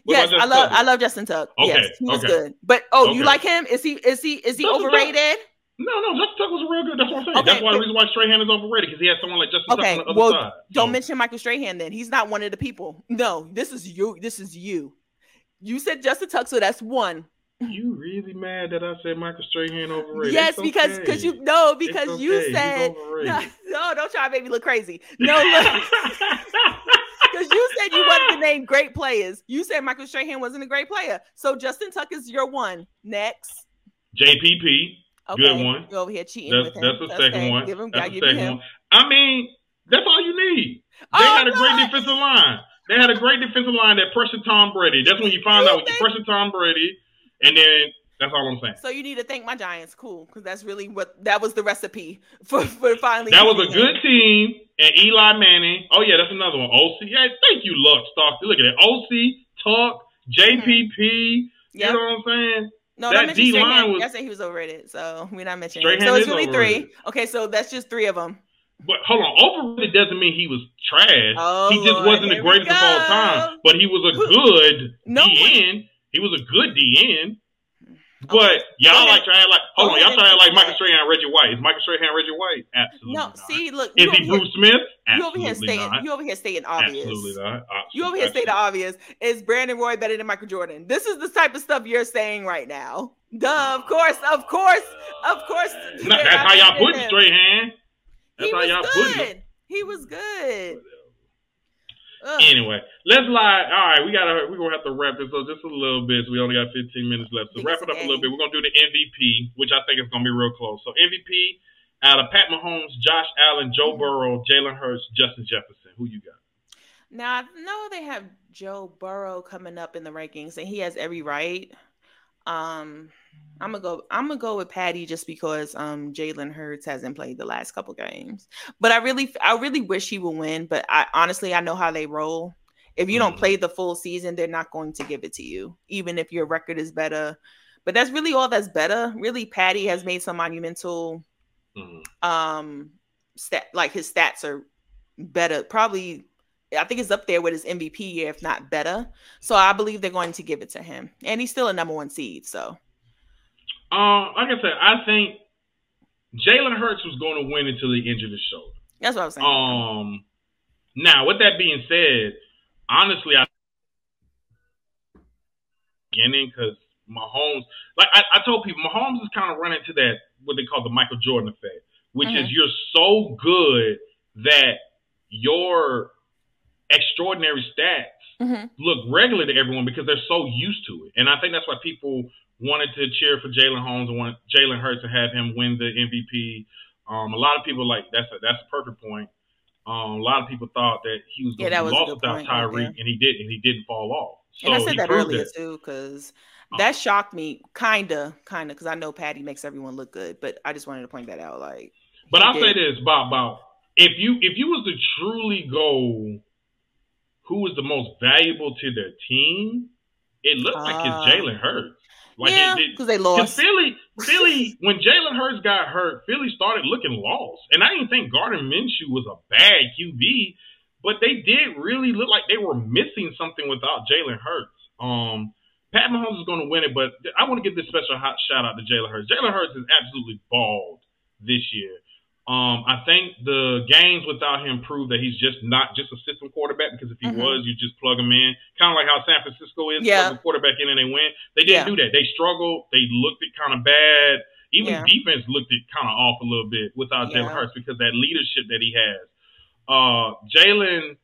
What yes, I love Tuck? I love Justin Tuck. Okay, yes, he was okay. good. But oh, okay. you like him? Is he is he is he Justin overrated? Tuck. No, no, Justin Tuck was real good. That's what I'm saying. Okay, That's why the reason why Strahan is overrated because he has someone like Justin okay, Tuck on the other well, side. Don't mention Michael Strahan then. He's not one of the people. No, this is you. This is you. You said Justin Tuck, so that's one. You really mad that I said Michael Strahan overrated? Yes, because because you no because okay. you said no, no, don't try to make me look crazy. No, look because you said you wanted to name great players. You said Michael Strahan wasn't a great player, so Justin Tuck is your one. Next, JPP, okay. good one. You over here cheating that's, with him. That's the that's second one. Give him, that's the second him. one. I mean, that's all you need. They oh, had a no. great defensive line. They had a great defensive line that pressured Tom Brady. That's when you find you out when you pressure Tom Brady and then that's all I'm saying. So you need to thank my Giants, cool, because that's really what that was the recipe for for finally. That was a good team, and Eli Manning. Oh yeah, that's another one. Osi, yeah, thank you, Luck Stock. Look at it. Osi, Tuck, JPP. Mm-hmm. Yep. You know what I'm saying? No, that D line was. I said he was overrated, so we're not mentioning. Him. So it's really overrated. three. Okay, so that's just three of them. But hold on, overrated doesn't mean he was trash. Oh, he just Lord, wasn't the greatest of all time. But he was a good no, DN. He was a good DN. But y'all like trying like hold on, y'all trying like Michael Strahan and Reggie White. Is Michael Strahan Reggie White? Absolutely. No, not. see, look. Is he Bruce Smith? Absolutely you over here stating not. you over here stating obvious. Absolutely not. Absolutely. You over here stating obvious. Is Brandon Roy better than Michael Jordan? This is the type of stuff you're saying right now. Duh, of course, of course, of course. No, that's how y'all put Strahan. That's he how y'all put it. He was good. Ugh. Anyway, let's lie. All right, we gotta we're gonna have to wrap this up just a little bit. So we only got 15 minutes left. So wrap it up a little bit. We're gonna do the MVP, which I think is gonna be real close. So MVP out of Pat Mahomes, Josh Allen, Joe mm-hmm. Burrow, Jalen Hurts, Justin Jefferson. Who you got? Now I know they have Joe Burrow coming up in the rankings, and he has every right. Um, I'm gonna go. I'm gonna go with Patty just because um Jalen Hurts hasn't played the last couple games. But I really, I really wish he would win. But I honestly, I know how they roll. If you don't mm-hmm. play the full season, they're not going to give it to you, even if your record is better. But that's really all that's better. Really, Patty has made some monumental, mm-hmm. um, stat like his stats are better. Probably I think it's up there with his MVP year, if not better. So I believe they're going to give it to him, and he's still a number one seed. So, uh, like I said, I think Jalen Hurts was going to win until he injured his shoulder. That's what I was saying. Um, now with that being said, honestly, I beginning because Mahomes, like I, I told people, Mahomes is kind of running to that what they call the Michael Jordan effect, which mm-hmm. is you're so good that your extraordinary stats mm-hmm. look regular to everyone because they're so used to it. And I think that's why people wanted to cheer for Jalen Holmes and want Jalen Hurts to have him win the MVP. Um, a lot of people like that's a, that's a perfect point. Um, a lot of people thought that he was going to be lost without Tyreek, right and he did, and he didn't fall off. So and I said that earlier that. too, because um, that shocked me, kinda, kinda, because I know Patty makes everyone look good, but I just wanted to point that out. Like, but I'll did. say this, Bob, Bob, if you if you was to truly go who was the most valuable to their team, it looked uh, like it's ah. Jalen Hurts. Like yeah, because they lost. Philly, Philly, when Jalen Hurts got hurt, Philly started looking lost, and I didn't think Gardner Minshew was a bad QB, but they did really look like they were missing something without Jalen Hurts. Um, Pat Mahomes is going to win it, but I want to give this special hot shout out to Jalen Hurts. Jalen Hurts is absolutely bald this year. Um, I think the games without him prove that he's just not just a system quarterback because if he mm-hmm. was, you just plug him in. Kind of like how San Francisco is, yeah. plug a quarterback in and they win. They didn't yeah. do that. They struggled. They looked it kind of bad. Even yeah. defense looked it kind of off a little bit without yeah. Jalen Hurts because that leadership that he has. Uh, Jalen,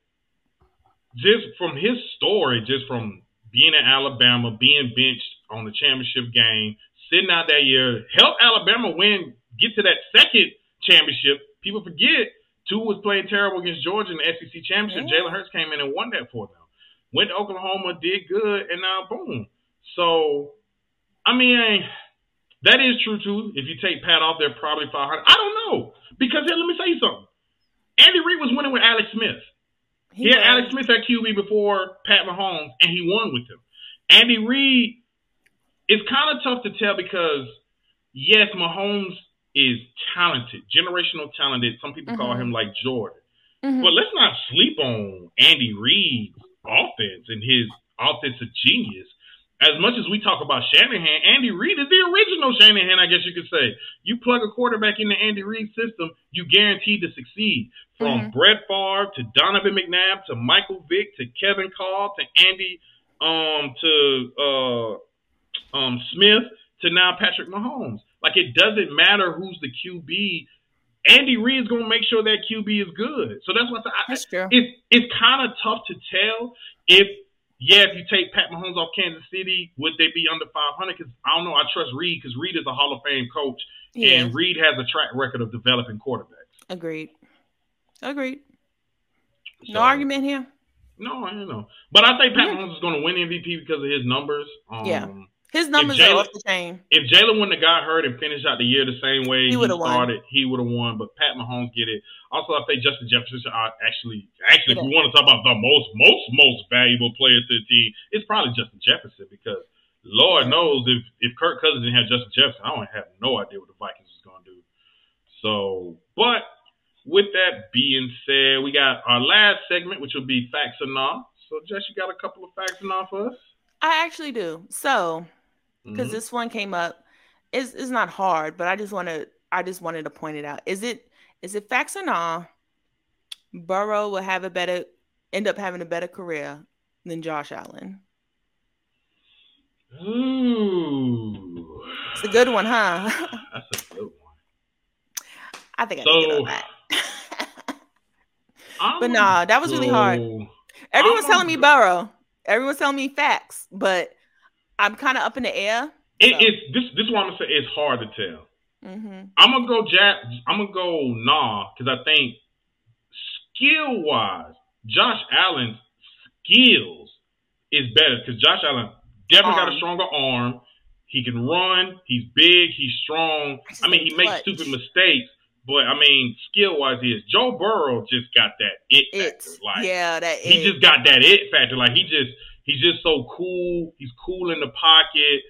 just from his story, just from being in Alabama, being benched on the championship game, sitting out that year, helped Alabama win, get to that second – championship. People forget Tua was playing terrible against Georgia in the SEC championship. Yeah. Jalen Hurts came in and won that for them. Went to Oklahoma, did good, and now boom. So, I mean, that is true too. If you take Pat off, they're probably 500. I don't know because let me say something. Andy Reid was winning with Alex Smith. He, he had Alex Smith at QB before Pat Mahomes, and he won with him. Andy Reid it's kind of tough to tell because yes, Mahomes is talented, generational talented. Some people mm-hmm. call him like Jordan. Mm-hmm. But let's not sleep on Andy Reid's offense and his offensive genius. As much as we talk about Shanahan, Andy Reid is the original Shanahan, I guess you could say. You plug a quarterback in the Andy Reid system, you guaranteed to succeed. From mm-hmm. Brett Favre to Donovan McNabb to Michael Vick to Kevin Kolb to Andy um to uh um Smith to now Patrick Mahomes. Like it doesn't matter who's the QB. Andy Reid is going to make sure that QB is good. So that's what I, that's true. It's it's kind of tough to tell if yeah, if you take Pat Mahomes off Kansas City, would they be under 500? Because I don't know. I trust Reid because Reid is a Hall of Fame coach, and Reid has a track record of developing quarterbacks. Agreed. Agreed. No argument here. No, I don't know. But I think Pat yeah. Mahomes is going to win MVP because of his numbers. Um, yeah. His numbers Jalen, are off the chain. If Jalen wouldn't have got hurt and finished out the year the same way he, he started, won. he would have won. But Pat Mahomes get it. Also, I think Justin Jefferson are actually, actually, if we want to talk about the most, most, most valuable player to the team, it's probably Justin Jefferson because Lord knows if if Kirk Cousins didn't have Justin Jefferson, I don't have no idea what the Vikings was going to do. So, but with that being said, we got our last segment, which will be facts or not. So, Jess, you got a couple of facts or not for us? I actually do. So, because mm-hmm. this one came up. It's, it's not hard, but I just want to I just wanted to point it out. Is it is it facts or not? Burrow will have a better end up having a better career than Josh Allen. Ooh, it's a good one, huh? That's a good one. I think I so, get on that. but nah, that was really hard. Everyone's I'm telling me Burrow. Everyone's telling me facts, but I'm kind of up in the air. It, So- this. This is what I'm gonna say. It's hard to tell. Mm-hmm. I'm gonna go Jack. I'm gonna go Nah because I think skill wise, Josh Allen's skills is better because Josh Allen definitely got a stronger arm. He can run. He's big. He's strong. I mean, he makes stupid mistakes, but I mean, skill wise, he is. Joe Burrow just got that it It, factor. Like yeah, that he it. just got that it factor. Like he just he's just so cool. He's cool in the pocket.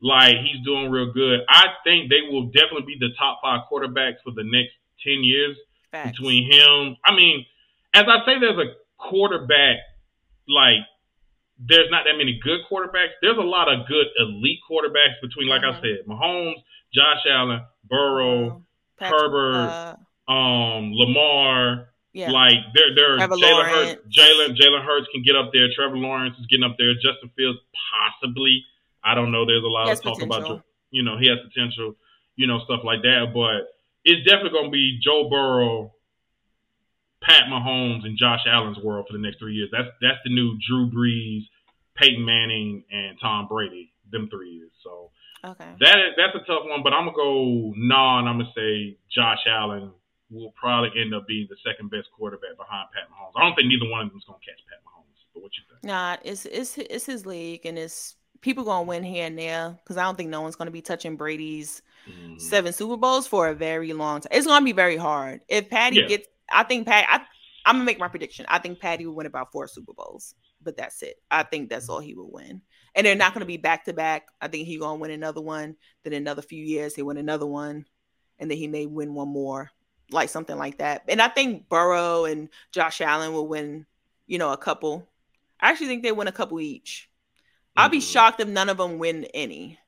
Like he's doing real good. I think they will definitely be the top five quarterbacks for the next ten years Facts. between him. I mean, as I say, there's a quarterback like there's not that many good quarterbacks. There's a lot of good elite quarterbacks between, like I Mhm. said, Mahomes, Josh Allen, Burrow, Patrick- Herbert, uh, um, Lamar. Yeah. Like there, there. Trevor Jalen Hurts, Jalen, Jalen Hurts can get up there. Trevor Lawrence is getting up there. Justin Fields possibly. I don't know. There's a lot of talk about, you know, he has potential, you know, stuff like that. But it's definitely going to be Joe Burrow, Pat Mahomes, and Josh Allen's world for the next three years. That's that's the new Drew Brees, Peyton Manning, and Tom Brady. Them three years. So okay. that is, that's a tough one. But I'm gonna go nah, and I'm gonna say Josh Allen will probably end up being the second best quarterback behind Pat Mahomes. I don't think neither one of them is gonna catch Pat Mahomes. But what you think? Nah, it's it's it's his league, and it's people gonna win here and there because I don't think no one's gonna be touching Brady's Mm. seven Super Bowls for a very long time. It's gonna be very hard. If Patty Yeah. gets, I think Pat. I, I'm gonna make my prediction. I think Patty will win about four Super Bowls, but that's it. I think that's all he will win, and they're not gonna be back to back. I think he gonna win another one. Then another few years he win another one, and then he may win one more, like something like that. And I think Burrow and Josh Allen will win. You know, a couple. I actually think they win a couple each. I'll be Mhm. shocked if none of them win any.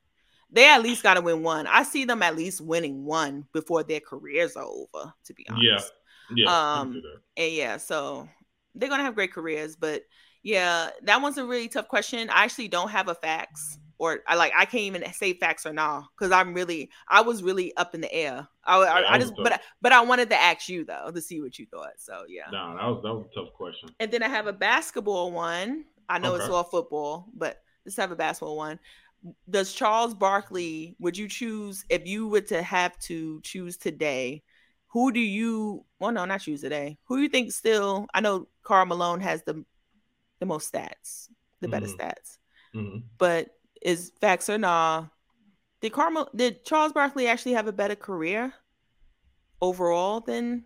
They at least got to win one. I see them at least winning one before their careers are over. To be honest, Yeah. Yeah. Um, and yeah, so they're gonna have great careers. But yeah, that one's a really tough question. I actually don't have a facts, or I like I can't even say facts or nah because I'm really I was really up in the air. I, I, Yeah, I was just tough. but I, but I wanted to ask you though to see what you thought. So yeah. Nah, that was that was a tough question. And then I have a basketball one. I know it's all football, but let's have a basketball one. Does Charles Barkley, would you choose if you were to have to choose today? Who do you well no, not choose today. Who do you think still I know Karl Malone has the the most stats, the better Mhm. stats. hmm But is facts or nah? Did Carmel did Charles Barkley actually have a better career overall than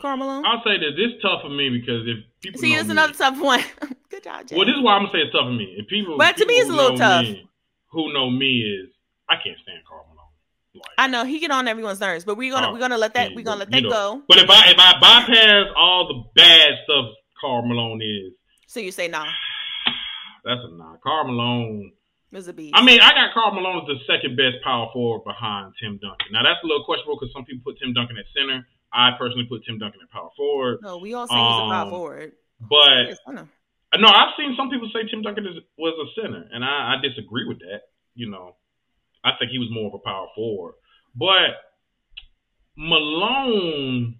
Karl Malone? I'll say that this. Tough for me because if people See, there's another tough one. Good job, Jay. Well, this is why I'm gonna say it's tough for me. If people, But to me, it's a little tough. me- who know me is I can't stand Karl Malone. Like, I know he get on everyone's nerves, but we're gonna Oh, we're gonna let that yeah, we're gonna let that know. go. But if I if I bypass all the bad stuff Karl Malone is, So you say nah, that's a nah. Karl Malone. Ms. a beast. I mean, I got Karl Malone as the second best power forward behind Tim Duncan. Now that's a little questionable because some people put Tim Duncan at center. I personally put Tim Duncan at power forward. no, we all say he's a power um, forward. But I know. no, I've seen some people say Tim Duncan is, was a center, and I, I disagree with that. You know, I think he was more of a power forward. But Malone,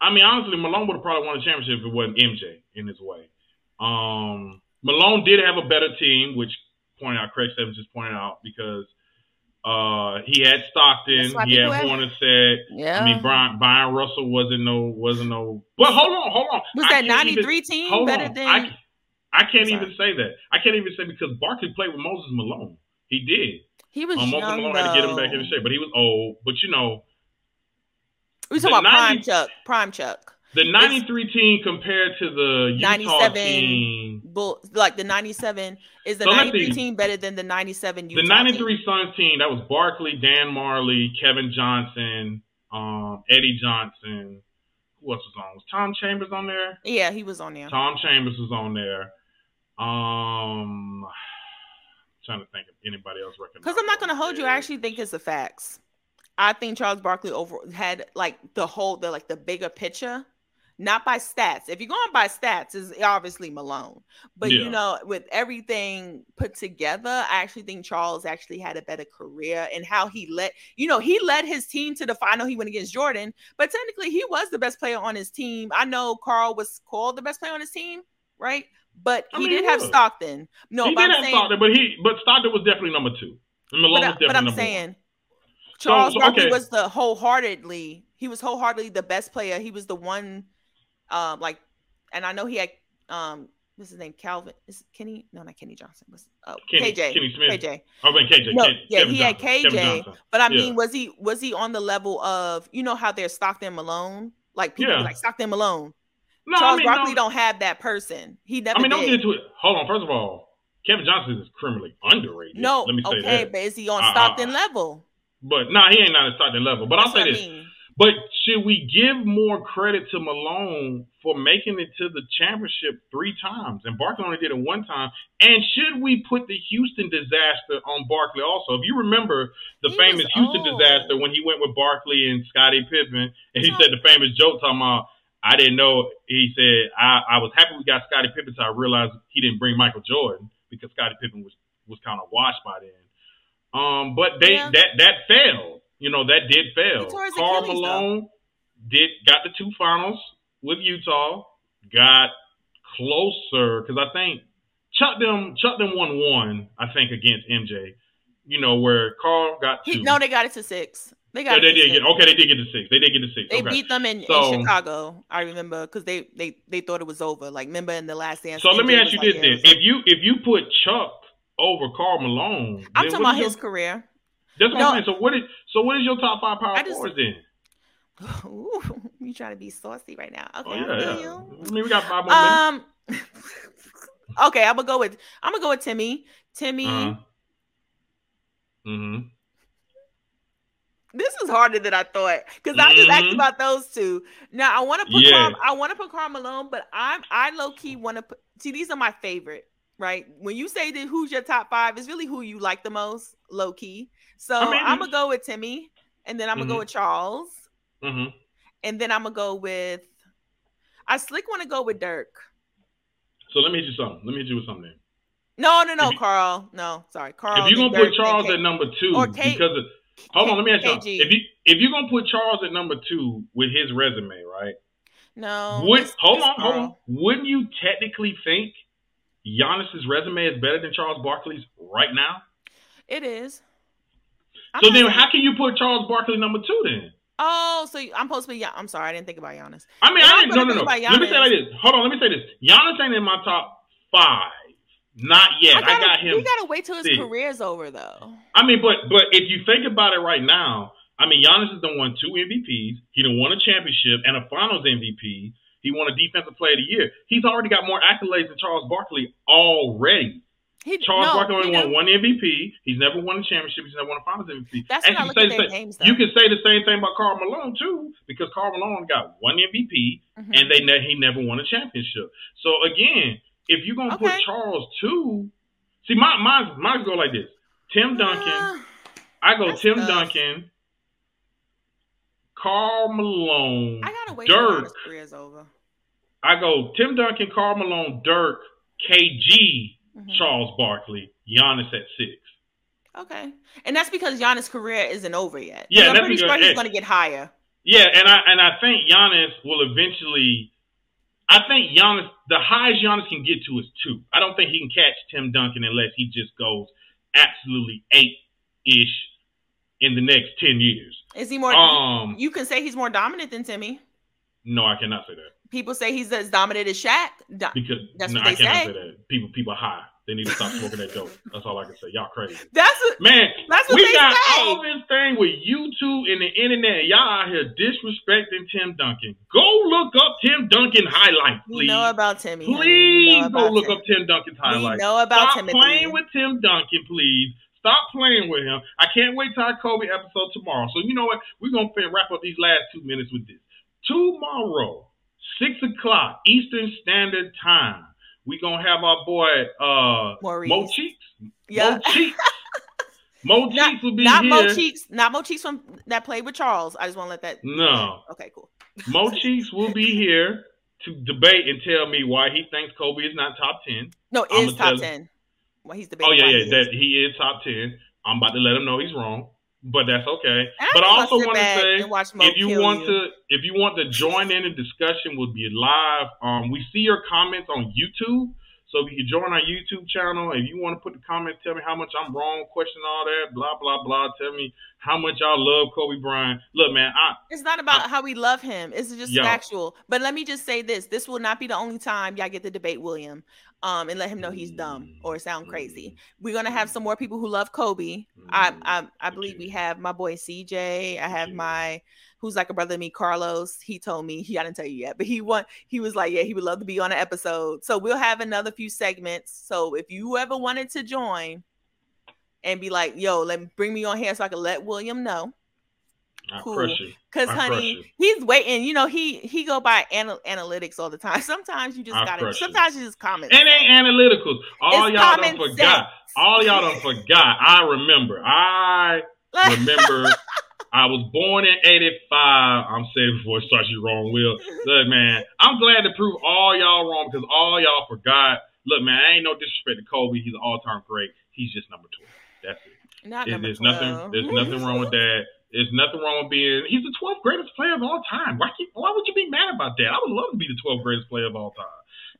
I mean, honestly, Malone would have probably won a championship if it wasn't MJ in his way. Um, Malone did have a better team, which pointed out Craig Stevens just pointed out because uh, he had Stockton, That's why he had people have- Hornacek. Yeah. I mean, Brian Bryon Russell wasn't no wasn't no. But hold on, hold on. was I that can't even- '93 team better on. than? I, I can't even say that. I can't even say because Barkley played with Moses Malone. He did. he was Um, Moses young Malone though. had to get him back in shape, but he was old. But you know, we talking the about prime Chuck, prime Chuck. The '93 team compared to the Utah 97 team, Bull, like the '97 is the So '93 team better than the '97 Utah the team? '93 Suns team that was Barkley, Dan Majerle, Kevin Johnson, um, Eddie Johnson. Who else was on? Was Tom Chambers on there? Yeah, he was on there. Tom Chambers was on there. Um, trying to think of anybody else recognized. Because I'm not gonna hold you. I actually think it's the facts. I think Charles Barkley over had like the whole the like the bigger picture, not by stats. If you're going by stats, is obviously Malone. But Yeah. you know, with everything put together, I actually think Charles actually had a better career and how he led. You know, he led his team to the final. He went against Jordan, but technically he was the best player on his team. I know Karl was called the best player on his team, right? But I he mean, did he have. Stockton. No, he did I'm have saying, Stockton, but he but Stockton was definitely number two. And Malone but, I- was definitely but I'm number saying one. Charles so, okay. was the wholeheartedly. He was wholeheartedly the best player. He was the one, um, like, and I know he had um, what's his name? Calvin is Kenny? No, not Kenny Johnson. Was oh Kenny, KJ? Kenny Smith. KJ. I mean KJ. No, Ken- yeah, Kevin he had Johnson. Kevin KJ, But I Yeah. mean, was he was he on the level of you know how there's Stockton Malone? Like people Yeah. like Stockton Malone. No, Charles I mean, Barkley no, don't have that person. He never I mean, don't get into it. Hold on. First of all, Kevin Johnson is criminally underrated. no, let me say okay, that. but is he on Uh, uh, Stockton level? But nah, he ain't not at Stockton level. But I'll say what I this. mean. But should we give more credit to Malone for making it to the championship three times? And Barkley only did it one time. And should we put the Houston disaster on Barkley also? If you remember the He famous Houston old. disaster when he went with Barkley and Scottie Pippen, and he said the famous joke talking about, I didn't know. He said, I, I was happy we got Scottie Pippen, so I realized he didn't bring Michael Jordan because Scottie Pippen was, was kind of washed by then. Um, but they Yeah. that that failed. You know that did fail. Karl tore his Karl Achilles, though. Malone did got the two finals with Utah. Got closer because I think Chuck them Chuck them won one. I think against MJ. You know where Karl got two. He, no, they got it to six. They Yeah, got they it to did six. get okay. They did get to six. They did get to six. They okay. beat them in, So- in Chicago. I remember because they, they they thought it was over. Like remember in the last dance. so let me ask you like, this yeah, then: if you if you put Chuck over Karl Malone, I'm talking about is his career. That's what No. I'm saying. So what is so what is your top five power just- forwards then? Ooh, you trying to be saucy right now? Okay, Oh yeah, yeah. you. I mean, we got five more minutes. Um. okay, I'm gonna go with I'm gonna go with Timmy. Timmy. Uh-huh. Mm-hmm. This is harder than I thought because I just asked Mhm. about those two. Now I want to put Yeah. Karl, I want to put Karl Malone, but I'm I low key want to put. See, these are my favorite. Right when you say that who's your top five, it's really who you like the most, low key. So I mean, I'm gonna go with Timmy, and then I'm gonna go with Charles, Mm-hmm. and then I'm gonna go with. I slick want to go with Dirk. So let me hit you something. Let me hit you with something. No, no, no, If you- Karl. No, sorry, Karl. if you're gonna put Dirk, then Charles K- at number two Or K- because of hold on, let me ask you. If you if you're gonna put Charles at number two with his resume, right? no, Would it's- hold it's on, hold on. Wouldn't you technically think Giannis's resume is better than Charles Barkley's right now? It is. I'm so then, saying- how can you put Charles Barkley number two then? Oh, so I'm supposed to be. I'm sorry, I didn't think about Giannis. I mean, If I didn't. No, no, no. think about Let me say like this. Hold on. Let me say this. Giannis ain't in my top five. Not yet. I, gotta, got him. We gotta wait till his six. career's over, though. I mean, but but if you think about it right now, I mean, Giannis has done won two MVPs. He done won a championship and a Finals MVP. He won a Defensive Player of the Year. He's already got more accolades than Charles Barkley already. He, Charles no, Barkley only won one MVP. He's never won a championship. He's never won a Finals MVP. That's And when I look say at their same- though. You can say the same thing about Karl Malone too, because Karl Malone got one MVP Mhm. and they ne- he never won a championship. So again, if you're gonna put Charles two, see my my mine go like this: Tim Duncan. Uh, I go Tim tough. Duncan, Karl Malone, I gotta wait Dirk. career's over. I go Tim Duncan, Karl Malone, Dirk, KG, Mhm. Charles Barkley, Giannis at six. Okay, and that's because Giannis' career isn't over yet. Yeah, I'm that's pretty because- sure he's eh. gonna get higher. Yeah, and I and I think Giannis will eventually. I think Giannis, the highest Giannis can get to is two. I don't think he can catch Tim Duncan unless he just goes absolutely eight ish in the next ten years. Is he more? Um, you can say he's more dominant than Timmy. no, I cannot say that. People say he's as dominant as Shaq. Do- Because That's no, what I they cannot say. say that. People, people are high. They need to stop smoking that dope. That's all I can say. Y'all crazy, That's what, man. that's what we got say. all this thing with YouTube and the internet. Y'all out here disrespecting Tim Duncan. Go look up Tim Duncan highlights, we please. know about Timmy. Please know go look Tim- up Tim Duncan's We highlights. know about Stop Timothy. playing with Tim Duncan, please. Stop playing with him. I can't wait till our Kobe episode tomorrow. So you know what? We're gonna wrap up these last two minutes with this. Tomorrow, six o'clock Eastern Standard Time. We're gonna have our boy uh Maurice. Mo Cheeks. Yeah. Mo Cheeks. Mo Not- Cheeks will be not here. Mo Cheeks, not Mo Cheeks from that played with Charles. I just want to let that. No. Okay, cool. Mo Cheeks will be here to debate and tell me why he thinks Kobe is not top ten. No, is top ten. Well, he's debating. Oh yeah, yeah, he that is. he is top ten. I'm about to let him know he's wrong. But that's okay. I but I also want to say and watch Mo if you want you. to if you want to join in the discussion we'll be live um we see your comments on youtube so if you can join our youtube channel if you want to put the comments tell me how much i'm wrong question all that blah blah blah tell me how much y'all love kobe bryant look man i It's not about how we love him. It's just Yo. factual. But let me just say this: this will not be the only time y'all get to debate William, um, and let him know he's dumb mm-hmm. or sound crazy. Mm-hmm. We're gonna have some more people who love Kobe. I, I, mm-hmm. I believe we have my boy CJ. I have my who's like a brother to me, Carlos. He told me he I didn't tell you yet, but he want he was like, yeah, he would love to be on an episode. So we'll have another few segments. So if you ever wanted to join and be like, yo, let me bring me on here so I can let William know. Cool. Cause honey, he's waiting. You know, he he go by anal- analytics all the time. Sometimes you just I gotta. Sometimes you just comment. it ain't analyticals all It's y'all done forgot sense. all y'all done forgot i remember i remember I was born in 85. I'm saying before it starts you wrong, Will. Look, man, I'm glad to prove all y'all wrong because all y'all forgot. Look, man, I ain't no disrespect to Kobe. He's an all time great. He's just number 12. That's it. Not There's, number there's nothing. There's nothing wrong with that. There's nothing wrong with being. He's the 12th greatest player of all time. Why? Why would you be mad about that? I would love to be the 12th greatest player of all time.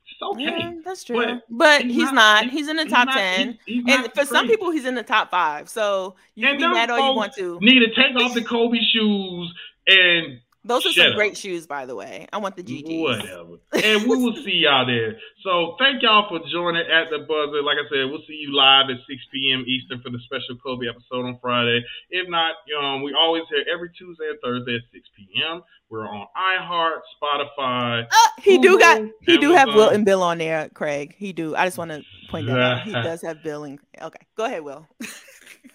It's okay. Yeah, that's true. But But, he's he's, not-. He's in the He's top not- ten. he- he's and for some people, he's in the top five. So you And can be mad all you want to. need to take off the Kobe shoes and Those are shut some up. great shoes, by the way. I want the GGs. Whatever. And we will see y'all there. So thank y'all for joining at the buzzer. Like I said, we'll see you live at 6 p.m. Eastern for the special Kobe episode on Friday. If not, um, we always here every Tuesday and Thursday at 6 p.m. We're on iHeart, Spotify. Uh, he do got. He do have Will and Bill on there, Craig. He do. I just want to point that out. He does have Bill and. Okay, go ahead, Will.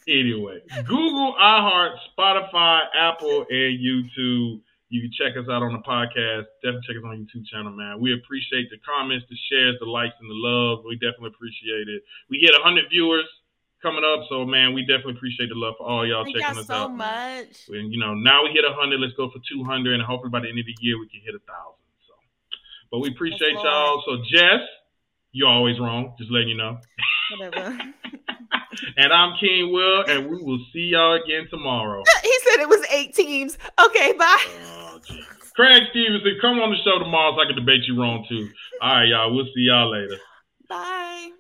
Anyway, Google, iHeart, Spotify, Apple, and YouTube. You can check us out on the podcast. Definitely check us on YouTube channel, man. We appreciate the comments, the shares, the likes, and the love. We definitely appreciate it. We hit 100 viewers coming up, so man, we definitely appreciate the love for all y'all Thank checking y'all us so out. man. much. And you know, now we hit 100. Let's go for 200, and hopefully by the end of the year we can hit a thousand. So, but we appreciate Lord. y'all. So, Jess, you're always wrong. Just letting you know. Whatever. And I'm King Will, and we will see y'all again tomorrow. he said it was eight teams. Okay, bye. Geez. Craig Stevenson, come on the show tomorrow so I can debate you wrong too. All right, y'all. We'll see y'all later. Bye.